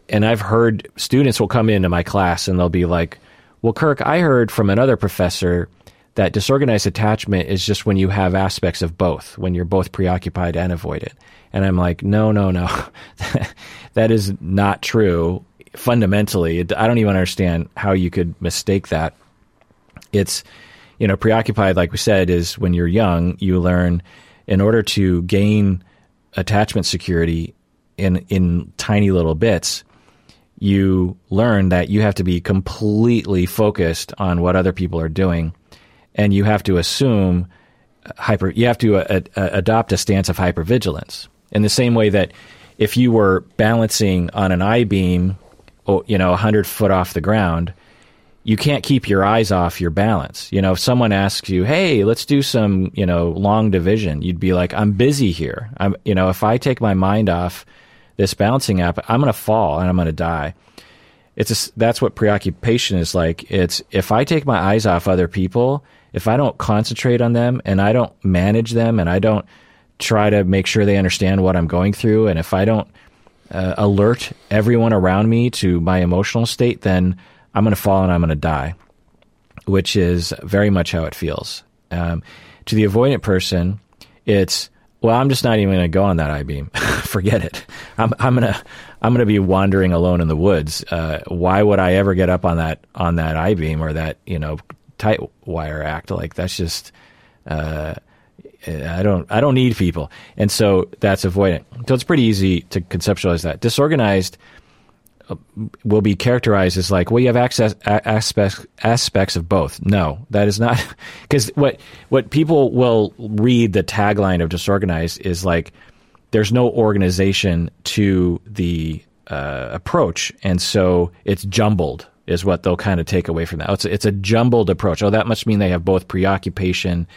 and i've heard students will come into my class and they'll be like well kirk i heard from another professor that disorganized attachment is just when you have aspects of both when you're both preoccupied and avoidant and i'm like no no no. That is not true fundamentally. I don't even understand how you could mistake that. It's you know preoccupied like we said is when you're young you learn in order to gain attachment security in in tiny little bits you learn that you have to be completely focused on what other people are doing and you have to assume hyper you have to uh, uh, adopt a stance of hypervigilance in the same way that if you were balancing on an i-beam oh, you know 100 foot off the ground you can't keep your eyes off your balance. You know, if someone asks you, "Hey, let's do some, you know, long division," you'd be like, "I'm busy here." I'm, you know, if I take my mind off this balancing app, I'm going to fall and I'm going to die. It's a that's what preoccupation is like. It's if I take my eyes off other people, if I don't concentrate on them and I don't manage them and I don't try to make sure they understand what I'm going through, and if I don't uh, alert everyone around me to my emotional state, then I'm going to fall and I'm going to die, which is very much how it feels. Um, to the avoidant person, it's well, I'm just not even going to go on that I beam. Forget it. I'm I'm gonna I'm gonna be wandering alone in the woods. Uh, why would I ever get up on that on that I beam or that you know tight wire act? Like that's just uh, I don't I don't need people, and so that's avoidant. So it's pretty easy to conceptualize that. Disorganized uh, will be characterized as like, well, you have access aspects aspects of both. No, that is not because what what people will read the tagline of disorganized is like there's no organization to the uh, approach, and so it's jumbled is what they'll kind of take away from that. It's a, it's a jumbled approach. Oh, that must mean they have both preoccupation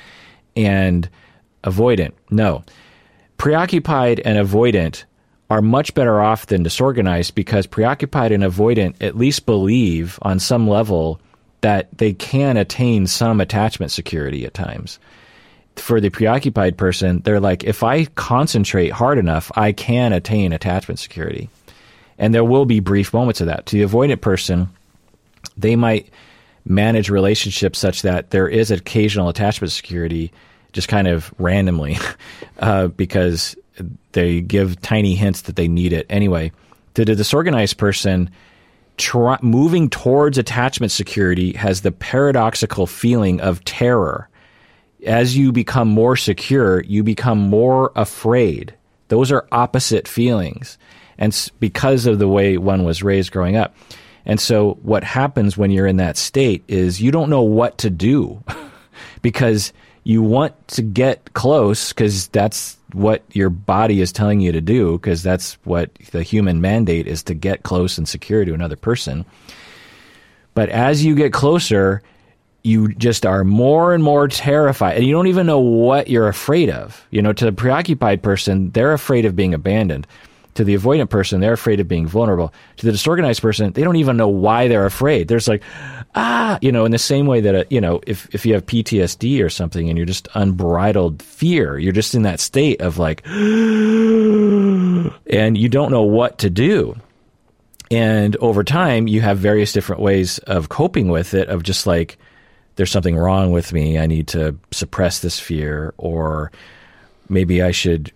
and avoidant. No. Preoccupied and avoidant are much better off than disorganized because preoccupied and avoidant at least believe on some level that they can attain some attachment security at times. For the preoccupied person, they're like, if I concentrate hard enough, I can attain attachment security. And there will be brief moments of that. To the avoidant person, they might manage relationships such that there is occasional attachment security just kind of randomly uh, because they give tiny hints that they need it anyway. To the disorganized person, moving towards attachment security has the paradoxical feeling of terror. As you become more secure, you become more afraid. Those are opposite feelings. And because of the way one was raised growing up. And so what happens when you're in that state is you don't know what to do because you want to get close because that's what your body is telling you to do because that's what the human mandate is to get close and secure to another person. But as you get closer, you just are more and more terrified and you don't even know what you're afraid of. You know, to the preoccupied person, they're afraid of being abandoned. To the avoidant person, they're afraid of being vulnerable. To the disorganized person, they don't even know why they're afraid. There's like, ah, you know, in the same way that, a, uh, you know, if, if you have PTSD or something and you're just unbridled fear, you're just in that state of like, and you don't know what to do. And over time, you have various different ways of coping with it, of just like, there's something wrong with me. I need to suppress this fear, or maybe I should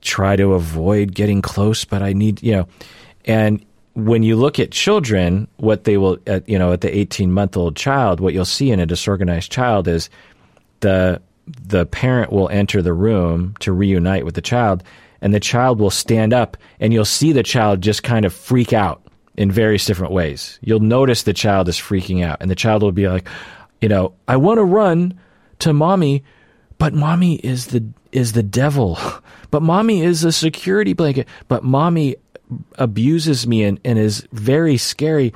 try to avoid getting close, but I need, you know, and when you look at children, what they will, at, you know, at the 18 month old child, what you'll see in a disorganized child is the, the parent will enter the room to reunite with the child and the child will stand up and you'll see the child just kind of freak out in various different ways. You'll notice the child is freaking out and the child will be like, you know, I want to run to mommy, but mommy is the is the devil. But mommy is a security blanket. But mommy abuses me and, and is very scary.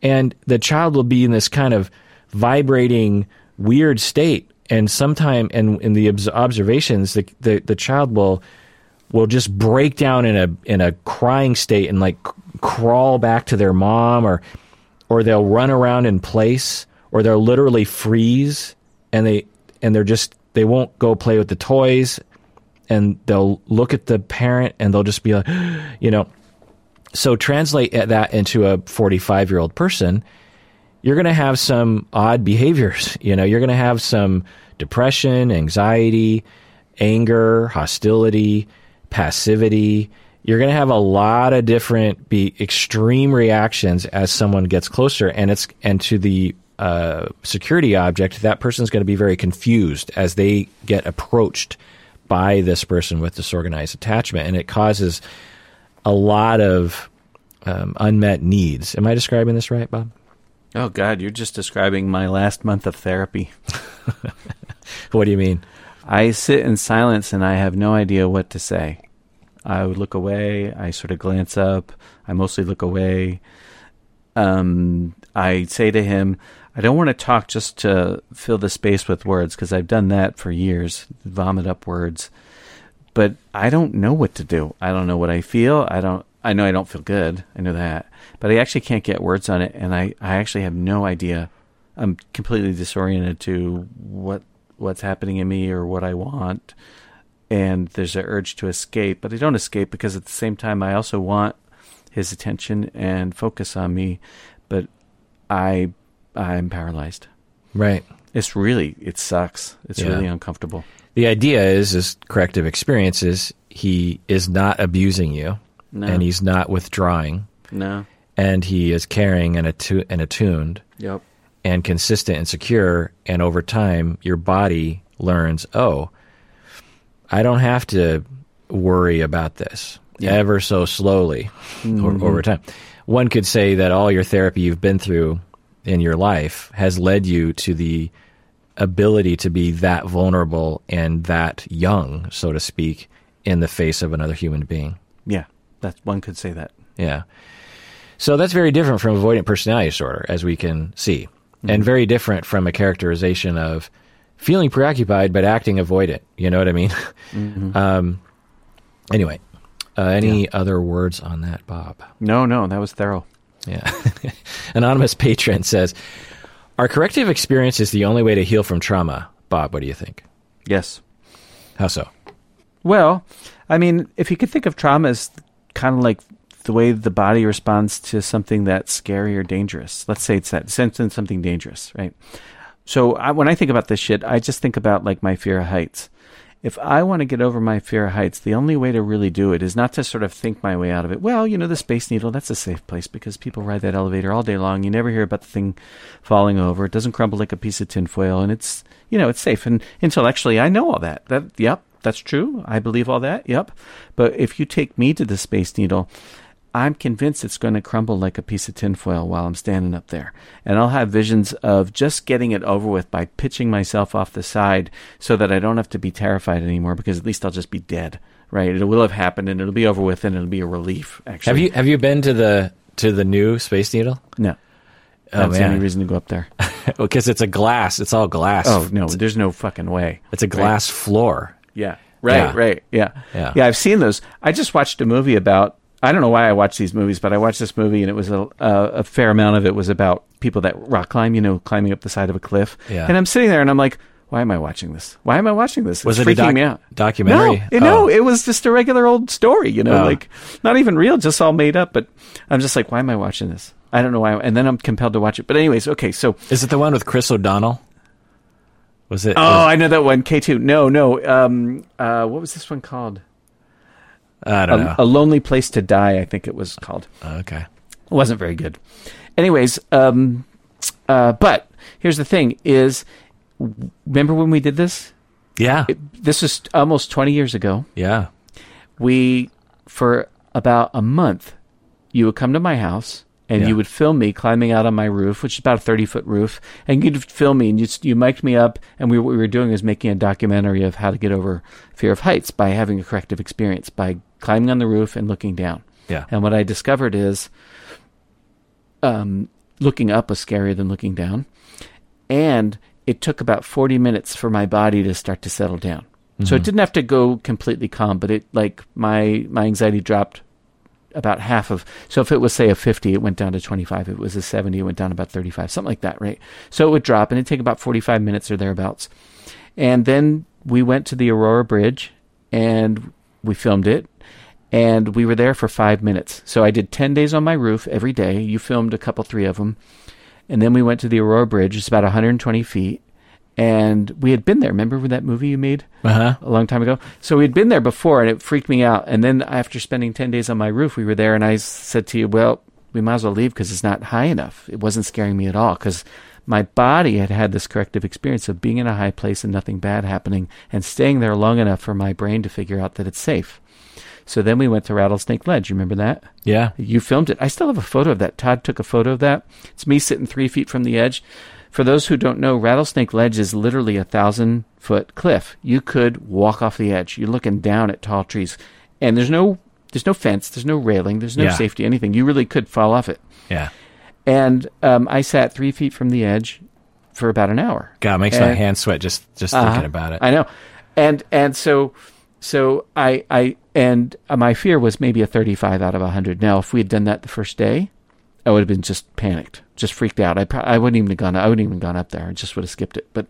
And the child will be in this kind of vibrating, weird state. And sometime, and in the observations, the, the, the child will will just break down in a in a crying state and like crawl back to their mom or or they'll run around in place or they'll literally freeze and they and they're just they won't go play with the toys and they'll look at the parent and they'll just be like, you know. So translate that into a 45 year old person, you're going to have some odd behaviors. You know, you're going to have some depression, anxiety, anger, hostility, passivity. You're going to have a lot of different be extreme reactions as someone gets closer, and it's and to the uh, security object, that person's going to be very confused as they get approached by this person with disorganized attachment, and it causes a lot of um, unmet needs. Am I describing this right, Bob? Oh God, you're just describing my last month of therapy. what do you mean? I sit in silence and I have no idea what to say. I would look away. I sort of glance up. I mostly look away. Um, I say to him, I don't want to talk just to fill the space with words because I've done that for years, vomit up words. But I don't know what to do. I don't know what I feel. I don't. I know I don't feel good. I know that, but I actually can't get words on it, and I, I actually have no idea. I'm completely disoriented to what what's happening in me or what I want, and there's an urge to escape, but I don't escape because at the same time I also want his attention and focus on me, but I I'm paralyzed. Right. It's really it sucks. It's yeah. really uncomfortable. The idea is is corrective experiences. He is not abusing you, no. and he's not withdrawing. No. And he is caring and, attu- and attuned. Yep. And consistent and secure. And over time, your body learns, oh, I don't have to worry about this Yeah. ever so slowly Mm-hmm. or, over time. One could say that all your therapy you've been through in your life has led you to the ability to be that vulnerable and that young, so to speak, in the face of another human being. Yeah, that one could say that. Yeah. So that's very different from avoidant personality disorder, as we can see, and very different from a characterization of feeling preoccupied but acting avoidant. You know what I mean? Um, anyway, uh, any other words on that, Bob? No, no, that was thorough. Yeah. Anonymous patron says, "Are corrective experiences the only way to heal from trauma?" Bob, what do you think? Yes. How so? Well, I mean, if you could think of trauma as kind of like the way the body responds to something that's scary or dangerous. Let's say it's that sensing something dangerous, right? So I, when I think about this shit, I just think about like my fear of heights. If I want to get over my fear of heights, the only way to really do it is not to sort of think my way out of it. Well, you know, the Space Needle, that's a safe place because people ride that elevator all day long. You never hear about the thing falling over. It doesn't crumble like a piece of tinfoil, and it's, you know, it's safe. And intellectually, I know all that. That, yep, that's true. I believe all that. Yep. But if you take me to the Space Needle, I'm convinced it's going to crumble like a piece of tinfoil while I'm standing up there. And I'll have visions of just getting it over with by pitching myself off the side so that I don't have to be terrified anymore because at least I'll just be dead. Right? It will have happened and it'll be over with and it'll be a relief, actually. Have you have you been to the to the new Space Needle? No. Oh, I don't see reason to go up there. Because it's a glass. It's all glass. Oh, no, there's no fucking way. It's a glass floor. Yeah. Right, Yeah. right. Yeah. Yeah. Yeah, I've seen those. I just watched a movie about I don't know why I watch these movies, but I watched this movie and it was a, a, a fair amount of it was about people that rock climb, you know, climbing up the side of a cliff. Yeah. And I'm sitting there and I'm like, why am I watching this? Why am I watching this? It's Was it a doc- me out. documentary? No, it- no, Oh. it was just a regular old story, you know, Oh. like not even real, just all made up. But I'm just like, why am I watching this? I don't know why. And then I'm compelled to watch it. But anyways, okay, so Is it the one with Chris O'Donnell? Was it? oh, was- I know that one. K2. No, no. Um, uh, what was this one called? I don't know. A, a Lonely Place to Die, I think it was called. okay. It wasn't very good. Anyways, um, uh, but here's the thing: is remember when we did this? Yeah. It, this was almost 20 years ago. yeah. We, for about a month, you would come to my house and Yeah. you would film me climbing out on my roof, which is about a 30 foot roof, and you'd film me and you you mic'd me up, and we what we were doing was making a documentary of how to get over fear of heights by having a corrective experience by climbing on the roof and looking down. Yeah. And what I discovered is um, looking up was scarier than looking down. And it took about 40 minutes for my body to start to settle down. So it didn't have to go completely calm, but it like my my anxiety dropped about half of so if it was say a 50 it went down to 25 if it was a 70 it went down about 35 something like that right? So it would drop and it'd take about 45 minutes or thereabouts. And then we went to the aurora bridge and we filmed it and we were there for five minutes. So i did 10 days on my roof every day. You filmed a couple three of them and then we went to the aurora bridge. It's about 120 feet and we had been there remember that movie you made Uh huh. a long time ago. So we'd been there before, and it freaked me out. And then after spending ten days on my roof, we were there, and I said to you, "Well, we might as well leave because it's not high enough. It wasn't scaring me at all because my body had had this corrective experience of being in a high place and nothing bad happening, and staying there long enough for my brain to figure out that it's safe." So then we went to Rattlesnake Ledge. You remember that? Yeah. You filmed it. I still have a photo of that. Todd took a photo of that. It's me sitting three feet from the edge. For those who don't know, Rattlesnake Ledge is literally a thousand foot cliff. You could walk off the edge. You're looking down at tall trees, and there's no there's no fence, there's no railing, there's no Yeah. safety, anything. You really could fall off it. Yeah. And um, I sat three feet from the edge for about an hour. God, it makes my And- hands sweat just just Uh-huh. thinking about it. I know, and and so so I I and uh, my fear was maybe a 35 out of 100. Now, if we had done that the first day, I would have been just panicked, just freaked out. I I wouldn't even have gone. I wouldn't even gone up there. I just would have skipped it. But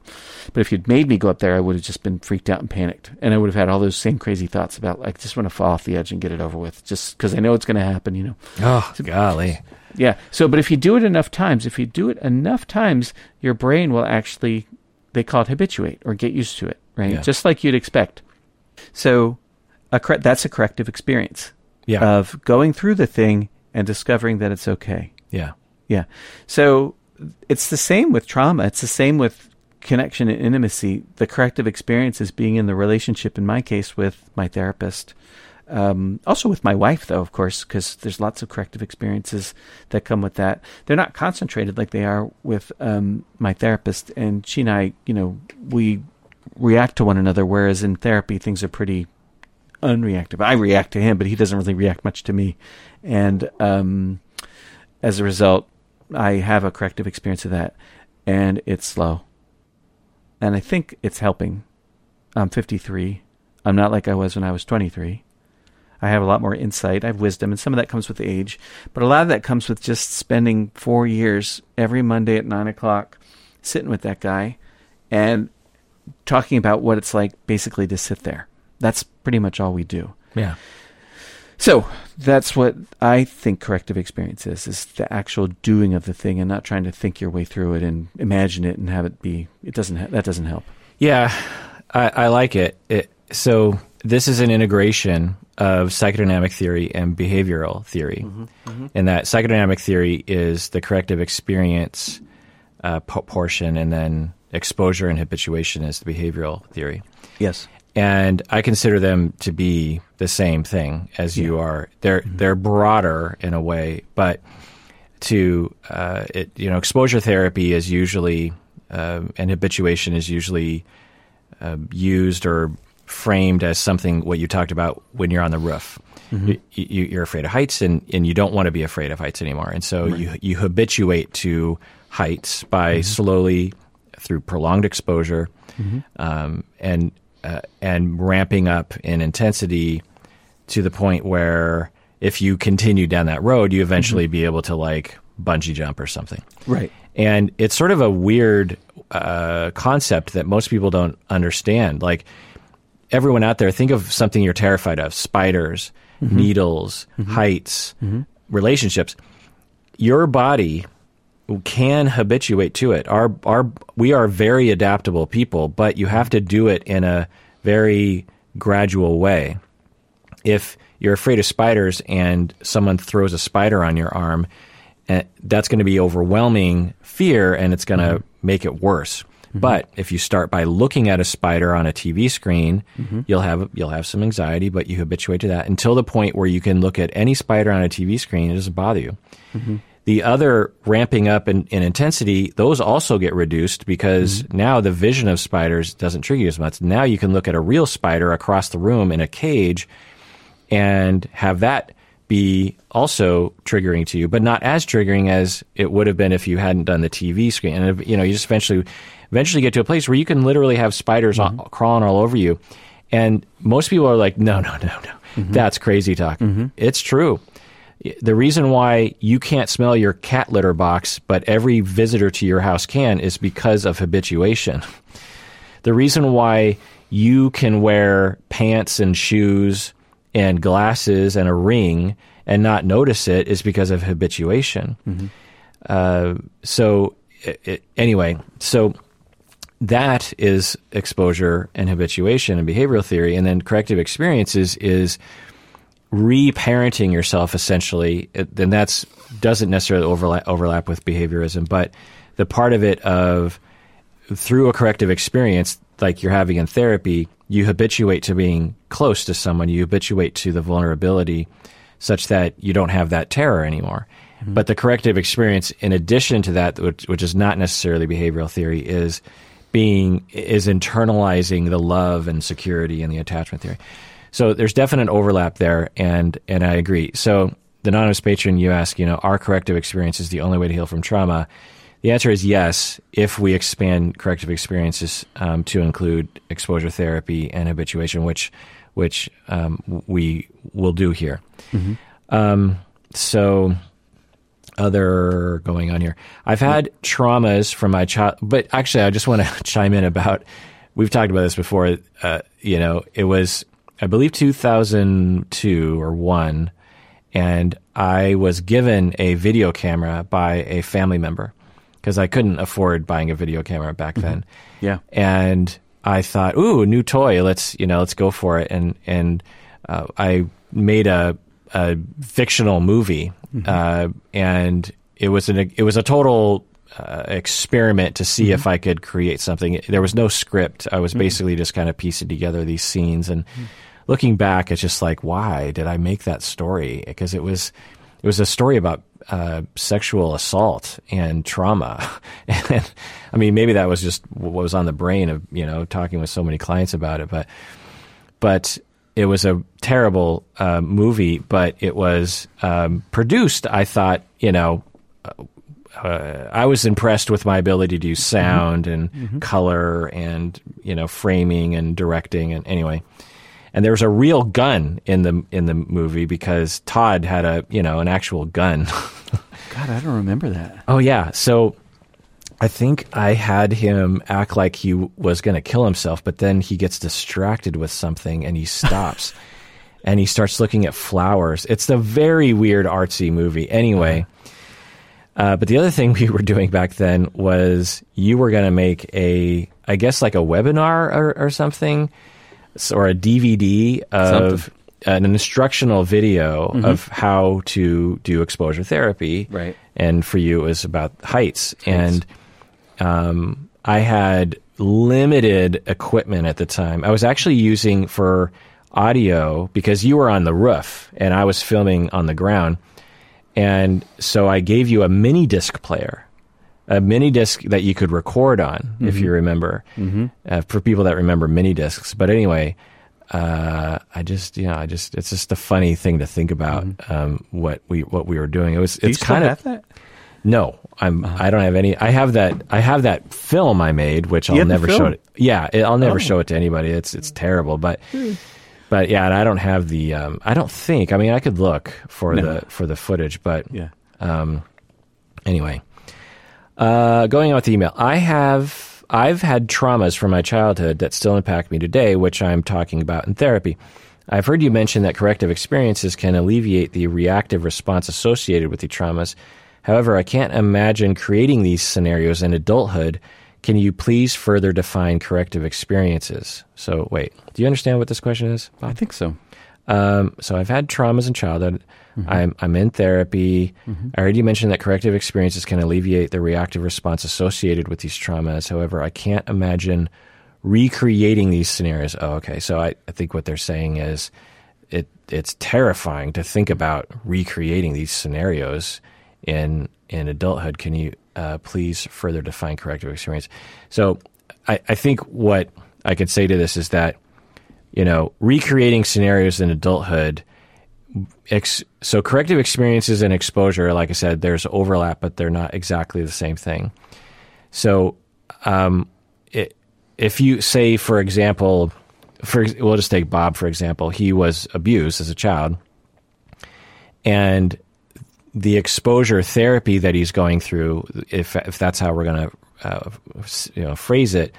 but if you'd made me go up there, I would have just been freaked out and panicked, and I would have had all those same crazy thoughts about like just want to fall off the edge and get it over with, just because I know it's going to happen. You know. oh, golly. Yeah. So, but if you do it enough times, if you do it enough times, your brain will actually, they call it habituate or get used to it, right? Yeah. Just like you'd expect. So, a cor- that's a corrective experience Yeah. of going through the thing and discovering that it's okay. yeah. Yeah. So, it's the same with trauma. It's the same with connection and intimacy. The corrective experience is being in the relationship, in my case, with my therapist. Um, also with my wife, though, of course, because there's lots of corrective experiences that come with that. They're not concentrated like they are with um, my therapist, and she and I, you know, we react to one another. Whereas in therapy, things are pretty unreactive. I react to him, but he doesn't really react much to me, and um, as a result, I have a corrective experience of that, and it's slow. And I think it's helping. I'm 53. I'm not like I was when I was 23. I have a lot more insight. I have wisdom, and some of that comes with age. But a lot of that comes with just spending four years every Monday at 9 o'clock sitting with that guy and talking about what it's like basically to sit there. That's pretty much all we do. Yeah. So that's what I think corrective experience is: is the actual doing of the thing, and not trying to think your way through it and imagine it and have it be. It doesn't. Ha- that doesn't help. Yeah, I, I like it. it. So this is an integration of psychodynamic theory and behavioral theory, mm-hmm, mm-hmm. and that psychodynamic theory is the corrective experience uh, portion, and then exposure and habituation is the behavioral theory. Yes and I consider them to be the same thing as yeah. you are. They're mm-hmm. they're broader in a way, but to uh, it, you know, exposure therapy is usually uh, and habituation is usually uh, used or framed as something what you talked about when you're on the roof. Mm-hmm. You, are afraid of heights, and, and you don't want to be afraid of heights anymore, and so right. you you habituate to heights by mm-hmm. slowly through prolonged exposure, mm-hmm. um, and uh, and ramping up in intensity to the point where if you continue down that road, you eventually mm-hmm. be able to like bungee jump or something. Right. And it's sort of a weird uh, concept that most people don't understand. Like everyone out there, think of something you're terrified of: spiders, mm-hmm. needles, mm-hmm. heights, mm-hmm. relationships. Your body can habituate to it. Our our we are very adaptable people, but you have to do it in a very gradual way. If you're afraid of spiders and someone throws a spider on your arm, eh, that's going to be overwhelming fear and it's going to mm-hmm. make it worse. Mm-hmm. But if you start by looking at a spider on a TV screen, mm-hmm. you'll have you'll have some anxiety, but you habituate to that until the point where you can look at any spider on a TV screen, and it doesn't bother you. The other ramping up in, in, intensity, those also get reduced because mm-hmm. now the vision of spiders doesn't trigger you as much. Now you can look at a real spider across the room in a cage and have that be also triggering to you, but not as triggering as it would have been if you hadn't done the TV screen. And you know, you just eventually eventually get to a place where you can literally have spiders mm-hmm. all, crawling all over you. And most people are like, no, no, no, no. Mm-hmm. That's crazy talk. Mm-hmm. It's true the reason why you can't smell your cat litter box, but every visitor to your house can, is because of habituation. The reason why you can wear pants and shoes and glasses and a ring and not notice it is because of habituation. Mm-hmm. Uh, so, it, it, anyway, so that is exposure and habituation and behavioral theory. And then corrective experiences is reparenting yourself essentially, then that's doesn't necessarily overlap overlap with behaviorism, but the part of it of through a corrective experience like you're having in therapy, you habituate to being close to someone, you habituate to the vulnerability such that you don't have that terror anymore. Mm-hmm. But the corrective experience, in addition to that, which, which is not necessarily behavioral theory, is being is internalizing the love and security and the attachment theory. So there's definite overlap there, and and I agree. So the anonymous patron, you ask, you know, are corrective experiences the only way to heal from trauma? The answer is yes, if we expand corrective experiences um, to include exposure therapy and habituation, which which um, we will do here. Mm-hmm. Um, so other going on here. I've had traumas from my child, but actually, I just want to chime in about. We've talked about this before. Uh, you know, it was I believe 2002 or 1 and I was given a video camera by a family member because I couldn't afford buying a video camera back mm-hmm. then. Yeah. And I thought, "Ooh, new toy. Let's, you know, let's go for it." And and uh, I made a a fictional movie. Mm-hmm. Uh, and it was an it was a total uh, experiment to see if I could create something. There was no script. I was basically just kind of piecing together these scenes and looking back, it's just like, why did I make that story? Because it was it was a story about uh, sexual assault and trauma. and I mean, maybe that was just what was on the brain of you know talking with so many clients about it, but but it was a terrible uh, movie. But it was um, produced. I thought, you know. Uh, I was impressed with my ability to use sound and mm-hmm. color and you know framing and directing and anyway, and there was a real gun in the in the movie because Todd had a you know an actual gun. God, I don't remember that. Oh yeah, so I think I had him act like he was going to kill himself, but then he gets distracted with something and he stops. and he starts looking at flowers. It's a very weird artsy movie. Anyway, uh, but the other thing we were doing back then was you were going to make a, I guess like a webinar or, or something or a DVD of Something. an instructional video mm-hmm. of how to do exposure therapy. Right. And for you, it was about heights. heights. And um, I had limited equipment at the time. I was actually using for audio because you were on the roof and I was filming on the ground. And so I gave you a mini disc player a mini disc that you could record on, mm-hmm. if you remember, mm-hmm. uh, for people that remember mini discs. But anyway, uh, I just, you know, I just, it's just a funny thing to think about mm-hmm. um, what we what we were doing. It was, Do it's kind of that. No, I'm. Uh-huh. I don't have any. I have that. I have that film I made, which I'll never show it. Yeah, it, I'll never oh. show it to anybody. It's it's terrible, but. Hmm. But yeah, and I don't have the. Um, I don't think. I mean, I could look for no. the for the footage, but yeah. Um, anyway, uh, going on with the email, I have I've had traumas from my childhood that still impact me today, which I'm talking about in therapy. I've heard you mention that corrective experiences can alleviate the reactive response associated with the traumas. However, I can't imagine creating these scenarios in adulthood. Can you please further define corrective experiences? So, wait, do you understand what this question is? Bob? I think so. Um, so, I've had traumas in childhood. Mm-hmm. I'm, I'm in therapy. Mm-hmm. I already mentioned that corrective experiences can alleviate the reactive response associated with these traumas. However, I can't imagine recreating these scenarios. Oh, okay. So I, I think what they're saying is it it's terrifying to think about recreating these scenarios in in adulthood. Can you uh, please further define corrective experience? So I, I think what I could say to this is that you know recreating scenarios in adulthood ex- so corrective experiences and exposure, like I said, there's overlap, but they're not exactly the same thing. So, um, it, if you say, for example, for we'll just take Bob for example, he was abused as a child, and the exposure therapy that he's going through, if if that's how we're going to uh, you know phrase it,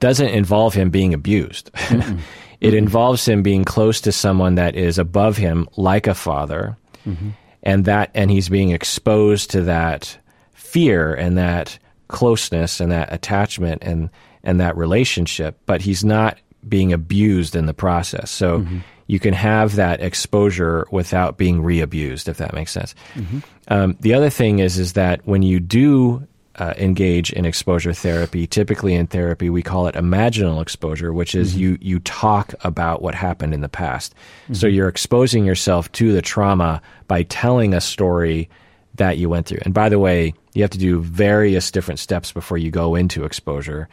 doesn't involve him being abused. It involves him being close to someone that is above him, like a father, mm-hmm. and that and he's being exposed to that fear and that closeness and that attachment and and that relationship, but he's not being abused in the process. So mm-hmm. you can have that exposure without being re-abused, if that makes sense. Mm-hmm. Um, the other thing is is that when you do uh, engage in exposure therapy. Typically, in therapy, we call it imaginal exposure, which is mm-hmm. you you talk about what happened in the past. Mm-hmm. So you're exposing yourself to the trauma by telling a story that you went through. And by the way, you have to do various different steps before you go into exposure,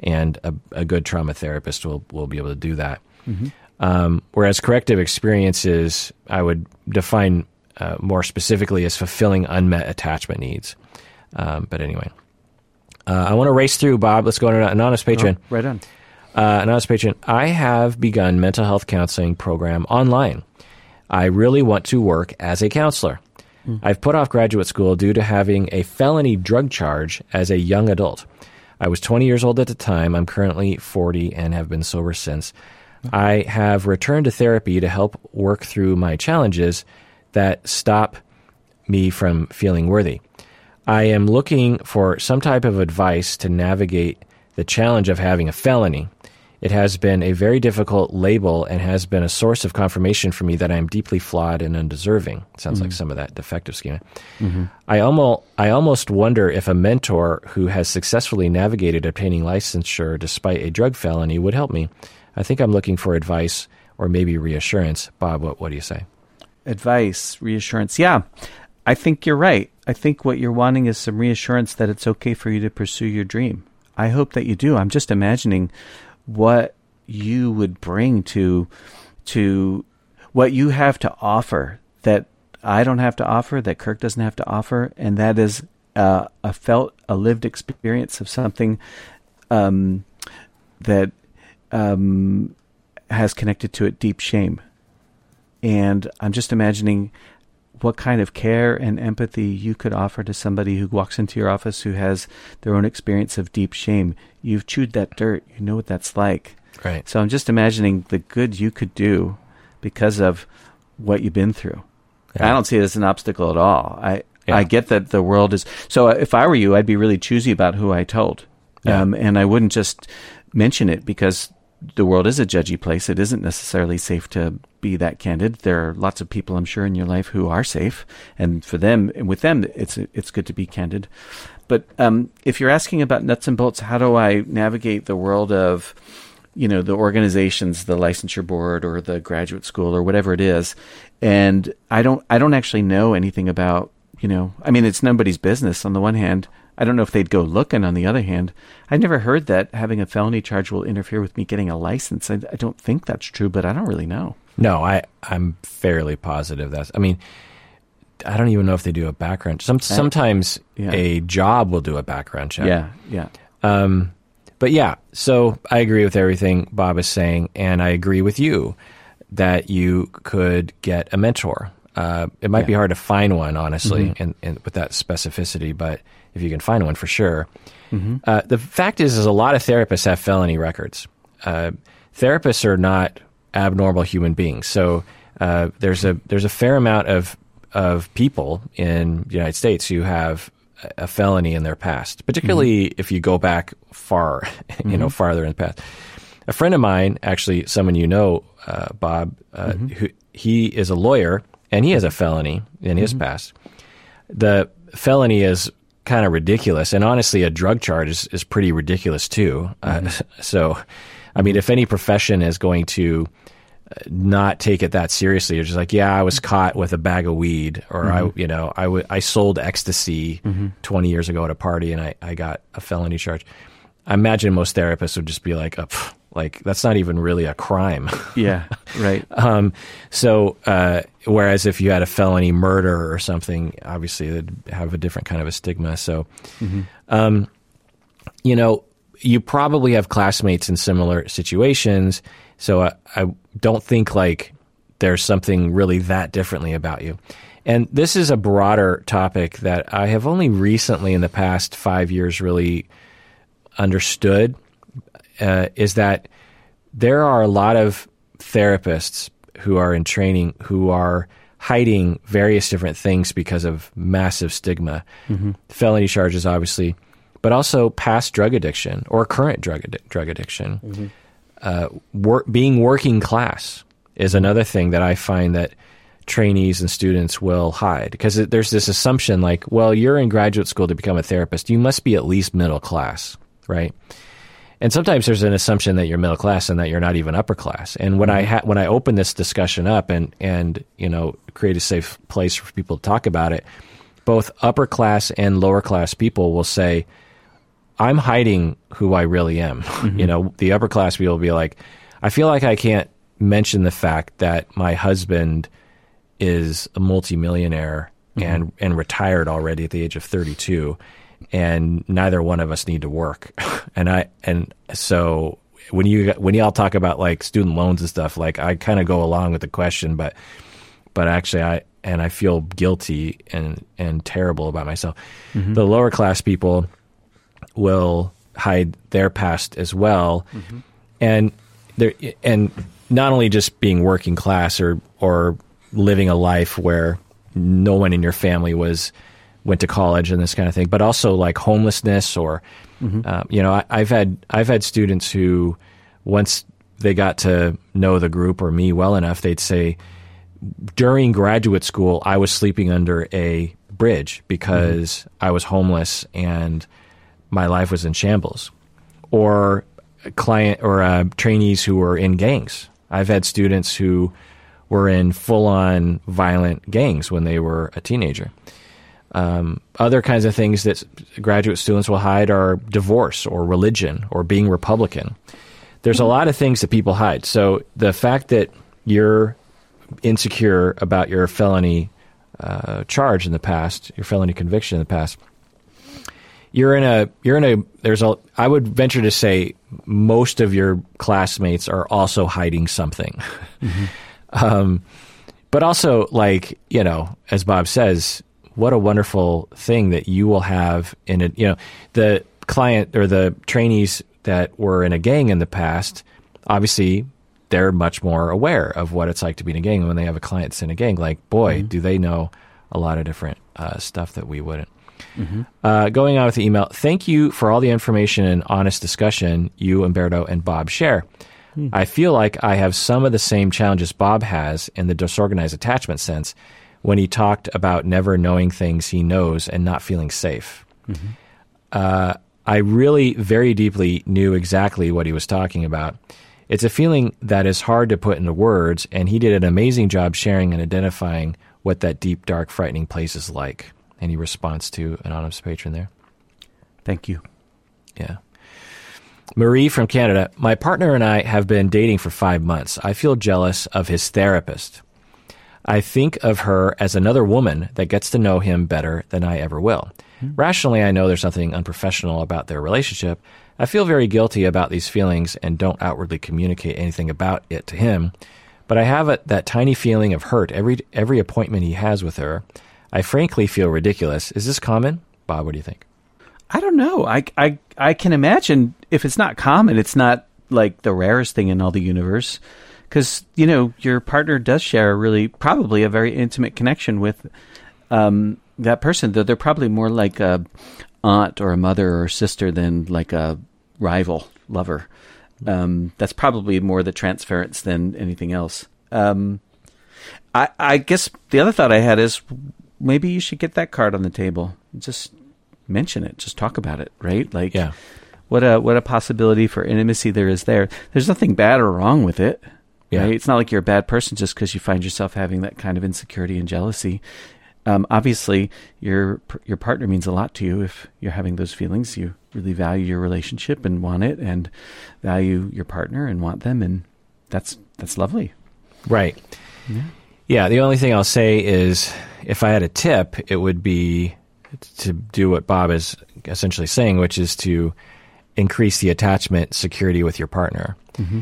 and a, a good trauma therapist will will be able to do that. Mm-hmm. Um, whereas corrective experiences, I would define uh, more specifically as fulfilling unmet attachment needs. Um, but anyway, uh, I want to race through, Bob. Let's go to an anonymous patron. Oh, right on. Uh, anonymous patron. I have begun mental health counseling program online. I really want to work as a counselor. Mm. I've put off graduate school due to having a felony drug charge as a young adult. I was 20 years old at the time. I'm currently 40 and have been sober since. I have returned to therapy to help work through my challenges that stop me from feeling worthy. I am looking for some type of advice to navigate the challenge of having a felony. It has been a very difficult label and has been a source of confirmation for me that I am deeply flawed and undeserving. Sounds like mm-hmm. some of that defective schema. Mm-hmm. I almost I almost wonder if a mentor who has successfully navigated obtaining licensure despite a drug felony would help me. I think I'm looking for advice or maybe reassurance. Bob, what, what do you say? Advice, reassurance. Yeah, I think you're right. I think what you're wanting is some reassurance that it's okay for you to pursue your dream. I hope that you do. I'm just imagining what you would bring to to what you have to offer that I don't have to offer, that Kirk doesn't have to offer, and that is uh, a felt, a lived experience of something um, that um, has connected to it deep shame. And I'm just imagining what kind of care and empathy you could offer to somebody who walks into your office who has their own experience of deep shame. You've chewed that dirt, you know what that's like. Right. So I'm just imagining the good you could do because of what you've been through. Yeah. I don't see it as an obstacle at all. I Yeah. I get that the world is so. If I were you, I'd be really choosy about who I told, Yeah. um, and I wouldn't just mention it because the world is a judgy place. It isn't necessarily safe to be that candid. There are lots of people, I'm sure, in your life who are safe, and for them, and with them, it's it's good to be candid. But um, if you're asking about nuts and bolts, how do I navigate the world of you know the organizations the licensure board or the graduate school or whatever it is and i don't i don't actually know anything about you know i mean it's nobody's business on the one hand i don't know if they'd go looking on the other hand I've never heard that having a felony charge will interfere with me getting a license i, I don't think that's true but i don't really know No, I I'm fairly positive that's. I mean, I don't even know if they do a background. Some sometimes yeah. a job will do a background check. yeah yeah Um, but yeah, so I agree with everything Bob is saying, and I agree with you that you could get a mentor. Uh, it might be hard to find one, honestly, and, and with that specificity, but if you can find one, for sure. Uh, the fact is, is a lot of therapists have felony records. Uh, therapists are not abnormal human beings, so uh, there's a there's a fair amount of of people in the United States who have a felony in their past, particularly if you go back far, you know, farther in the past. A friend of mine, actually, someone you know, uh, Bob, uh, who he is a lawyer and he has a felony in his past. The felony is kind of ridiculous, and honestly, a drug charge is, is pretty ridiculous too. Uh, so, I mean, if any profession is going to uh, not take it that seriously. You're just like, yeah, I was caught with a bag of weed, or I, you know, I, w- I sold ecstasy 20 years ago at a party, and I, I got a felony charge. I imagine most therapists would just be like, oh, pff, like that's not even really a crime. yeah right um, so, uh, whereas if you had a felony murder or something, obviously it'd have a different kind of a stigma. So, um, you know, you probably have classmates in similar situations. So I, I don't think like there's something really that differently about you. And this is a broader topic that I have only recently in the past five years really understood uh, is that there are a lot of therapists who are in training who are hiding various different things because of massive stigma, felony charges, obviously, but also past drug addiction or current drug addi- drug addiction. Uh, wor- being working class is another thing that I find that trainees and students will hide because there's this assumption like, well, you're in graduate school to become a therapist, you must be at least middle class, right? And sometimes there's an assumption that you're middle class and that you're not even upper class. And when I mm-hmm. ha- when I open this discussion up and and you know create a safe place for people to talk about it, both upper class and lower class people will say, "I'm hiding who I really am." You mm-hmm. know, the upper class people will be like, "I feel like I can't mention the fact that my husband is a multimillionaire mm-hmm. and and retired already at the age of 32." And neither one of us need to work. and I and so when you when y'all talk about like student loans and stuff, like I kind of go along with the question, but but actually I and I feel guilty and and terrible about myself. Mm-hmm. The lower class people will hide their past as well, mm-hmm. and there and not only just being working class or or living a life where no one in your family was went to college and this kind of thing, but also like homelessness or, uh, you know, I, I've had I've had students who once they got to know the group or me well enough, they'd say, during graduate school, I was sleeping under a bridge because mm-hmm. I was homeless and my life was in shambles. Or client or uh, trainees who were in gangs. I've had students who were in full on violent gangs when they were a teenager. Um, other kinds of things that graduate students will hide are divorce or religion or being Republican. There's a lot of things that people hide. So the fact that you're insecure about your felony uh, charge in the past, your felony conviction in the past, you're in a you're in a there's a I would venture to say most of your classmates are also hiding something. Mm-hmm. um, but also like, you know, as Bob says, what a wonderful thing that you will have in it. you know, the client or the trainees that were in a gang in the past, obviously they're much more aware of what it's like to be in a gang when they have a client that's in a gang. Like, boy, mm-hmm. do they know a lot of different uh, stuff that we wouldn't. Mm-hmm. Uh, going on with the email, thank you for all the information and honest discussion you, Umberto, and Bob share. Mm. I feel like I have some of the same challenges Bob has in the disorganized attachment sense when he talked about never knowing things he knows and not feeling safe. Mm-hmm. Uh, I really very deeply knew exactly what he was talking about. It's a feeling that is hard to put into words, and he did an amazing job sharing and identifying what that deep, dark, frightening place is like. Any response to anonymous patron there? Thank you. Yeah. Marie from Canada. My partner and I have been dating for five months. I feel jealous of his therapist. I think of her as another woman that gets to know him better than I ever will. Mm-hmm. Rationally, I know there's nothing unprofessional about their relationship. I feel very guilty about these feelings and don't outwardly communicate anything about it to him. But I have a, that tiny feeling of hurt every every appointment he has with her. I frankly feel ridiculous. Is this common? Bob, what do you think? I don't know. I, I, I can imagine if it's not common, it's not like the rarest thing in all the universe. Because, you know, your partner does share a really, probably a very intimate connection with um, that person, though they're probably more like a aunt or a mother or sister than like a rival lover. Um, that's probably more the transference than anything else. Um, I, I guess the other thought I had is maybe you should get that card on the table. Just mention it. Just talk about it, right? Like, yeah. what a what a possibility for intimacy there is there. There's nothing bad or wrong with it. Yeah. Right? It's not like you're a bad person just because you find yourself having that kind of insecurity and jealousy. Um, obviously, your your partner means a lot to you. If you're having those feelings, you really value your relationship and want it, and value your partner and want them, and that's that's lovely. Right. Yeah. Yeah. The only thing I'll say is if I had a tip, it would be to do what Bob is essentially saying, which is to increase the attachment security with your partner. Mm-hmm.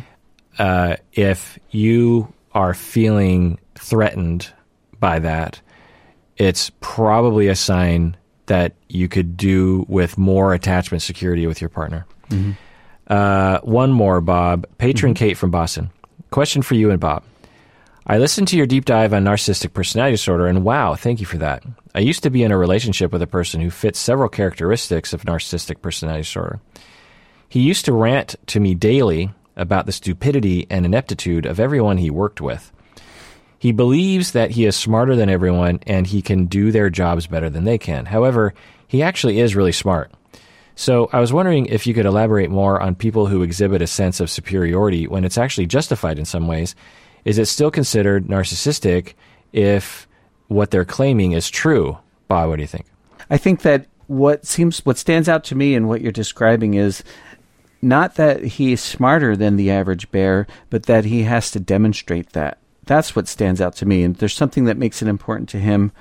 Uh, if you are feeling threatened by that, it's probably a sign that you could do with more attachment security with your partner. Mm-hmm. Uh, one more, Bob. Patron mm-hmm. Kate from Boston. Question for you and Bob. I listened to your deep dive on narcissistic personality disorder, and wow, thank you for that. I used to be in a relationship with a person who fits several characteristics of narcissistic personality disorder. He used to rant to me daily about the stupidity and ineptitude of everyone he worked with. He believes that he is smarter than everyone and he can do their jobs better than they can. However, he actually is really smart. So I was wondering if you could elaborate more on people who exhibit a sense of superiority when it's actually justified in some ways is it still considered narcissistic if what they're claiming is true? Bob, what do you think? I think that what seems what stands out to me in what you're describing is not that he's smarter than the average bear, but that he has to demonstrate that. That's what stands out to me. And there's something that makes it important to him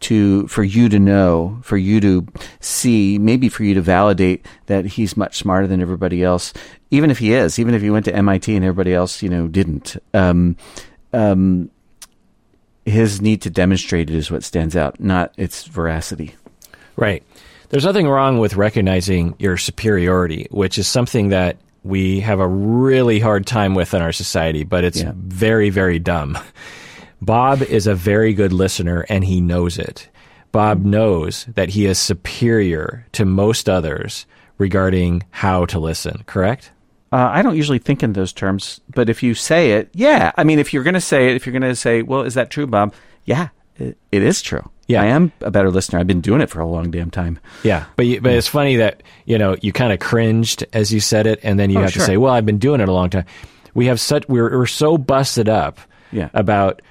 to for you to know, for you to see, maybe for you to validate that he's much smarter than everybody else even if he is, even if he went to MIT and everybody else, you know, didn't, um, um, his need to demonstrate it is what stands out, not its veracity. Right. There's nothing wrong with recognizing your superiority, which is something that we have a really hard time with in our society, but it's yeah. very, very dumb. Bob is a very good listener and he knows it. Bob knows that he is superior to most others regarding how to listen, correct? Uh, I don't usually think in those terms, but if you say it, yeah. I mean, if you're going to say it, if you're going to say, well, is that true, Bob? Yeah, it, it is true. Yeah. I am a better listener. I've been doing it for a long damn time. Yeah, but you, but it's funny that you know you kind of cringed as you said it, and then you Oh, have sure. to say, "Well, I've been doing it a long time." We have such we're we're so busted up Yeah. about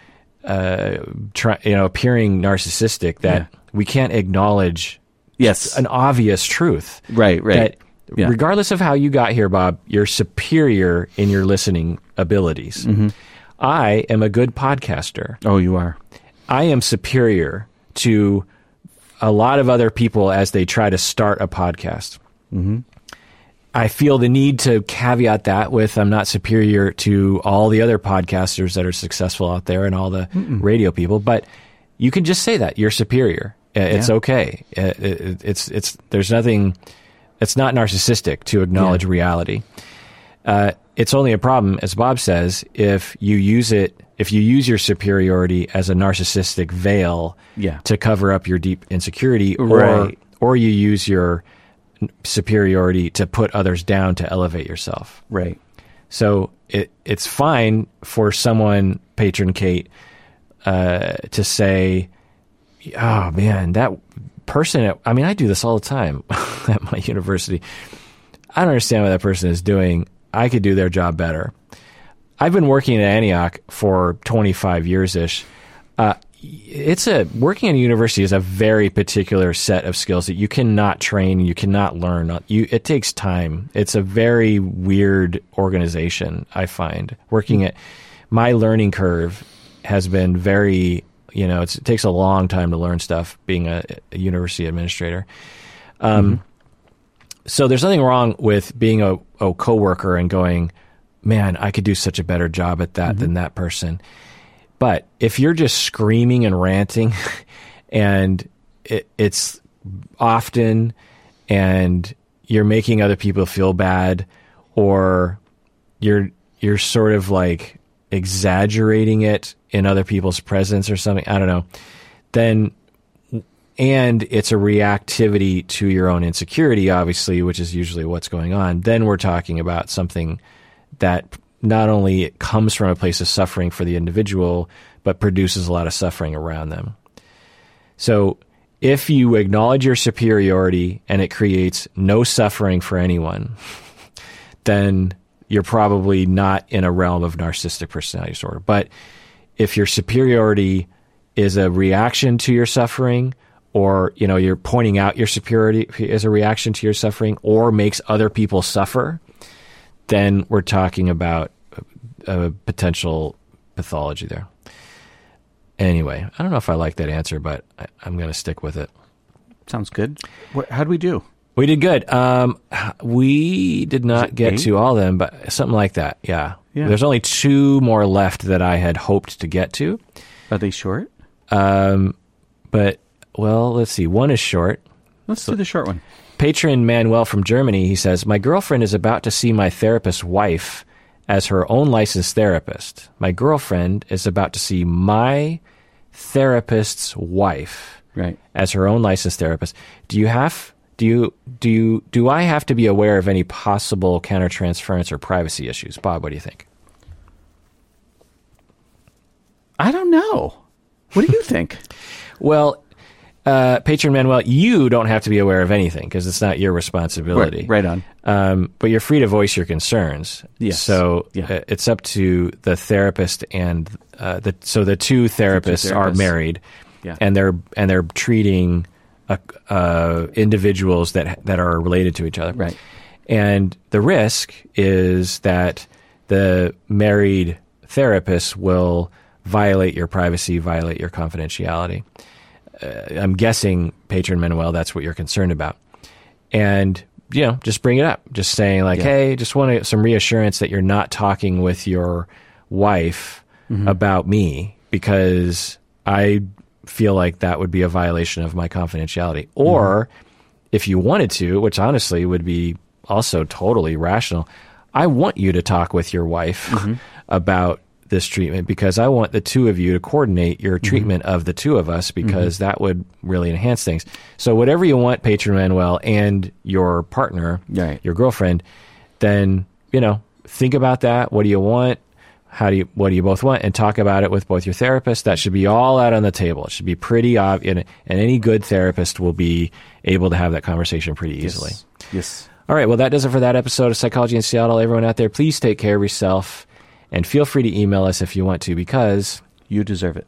uh, try, you know appearing narcissistic that Yeah. we can't acknowledge Yes. an obvious truth. right, right. That Yeah. regardless of how you got here, Bob, you're superior in your listening abilities. Mm-hmm. I am a good podcaster. oh, you are. I am superior to a lot of other people as they try to start a podcast. Mm-hmm. I feel the need to caveat that with I'm not superior to all the other podcasters that are successful out there and all the radio people, but you can just say that you're superior. It's Yeah. okay. Uh, it- It's it's there's nothing. It's not narcissistic to acknowledge reality. Uh, it's only a problem, as Bob says, if you use it, if you use your superiority as a narcissistic veil Yeah. to cover up your deep insecurity, or or you use your superiority to put others down to elevate yourself. Right. So it it's fine for someone, patron Kate, uh, to say, "Oh man, that person." At, I mean, I do this all the time at my university. I don't understand what that person is doing. I could do their job better. I've been working at Antioch for 25 years ish. Uh, it's a working at a university is a very particular set of skills that you cannot train, you cannot learn. You it takes time. It's a very weird organization. I find working at my learning curve has been very. You know, it's, it takes a long time to learn stuff. Being a, a university administrator, um, so there's nothing wrong with being a, a coworker and going, man, I could do such a better job at that than mm-hmm. that person. But if you're just screaming and ranting, and it, it's often, and you're making other people feel bad, or you're you're sort of like exaggerating it in other people's presence or something, I don't know, then and it's a reactivity to your own insecurity, obviously, which is usually what's going on, then we're talking about something that not only comes from a place of suffering for the individual, but produces a lot of suffering around them. So if you acknowledge your superiority and it creates no suffering for anyone, then you're probably not in a realm of narcissistic personality disorder. But if your superiority is a reaction to your suffering, or you know you're pointing out your superiority as a reaction to your suffering, or makes other people suffer, then we're talking about a, a potential pathology there. Anyway, I don't know if I like that answer, but I, I'm going to stick with it. Sounds good. What, how'd we do? We did good. Um, we did not get eight? to all of them, but something like that. Yeah. Yeah. There's only two more left that I had hoped to get to. Are they short? Um, but well, let's see. One is short. Let's do the short one. Patron Manuel from Germany, he says, My girlfriend is about to see my therapist's wife as her own licensed therapist. My girlfriend is about to see my therapist's wife Right. as her own licensed therapist. Do you have do you do you do I have to be aware of any possible countertransference or privacy issues? Bob, what do you think? I don't know. What do you think? Well, uh, Patron Manuel, you don't have to be aware of anything because it's not your responsibility. right, right on. Um, but you're free to voice your concerns. Yes. So Yeah. uh, it's up to the therapist and uh, the so the two therapists are therapists. married, Yeah. and they're and they're treating uh, uh, individuals that that are related to each other. Right. And the risk is that the married therapist will violate your privacy, violate your confidentiality. Uh, I'm guessing, Patron Manuel, that's what you're concerned about. And, you know, just bring it up. Just saying, like, Yeah. hey, just want some reassurance that you're not talking with your wife mm-hmm. about me because I feel like that would be a violation of my confidentiality. Or mm-hmm. if you wanted to, which honestly would be also totally rational, I want you to talk with your wife mm-hmm. about this treatment because I want the two of you to coordinate your mm-hmm. treatment of the two of us mm-hmm. because that would really enhance things. So whatever you want, Patron Manuel and your partner, Right. your girlfriend, then you know, think about that. What do you want? How do you, what do you both want? And talk about it with both your therapists. That should be all out on the table. It should be pretty obvious. And, and any good therapist will be able to have that conversation pretty easily. Yes. yes. All right. Well, that does it for that episode of Psychology in Seattle. Everyone out there, please take care of yourself and feel free to email us if you want to because You deserve it.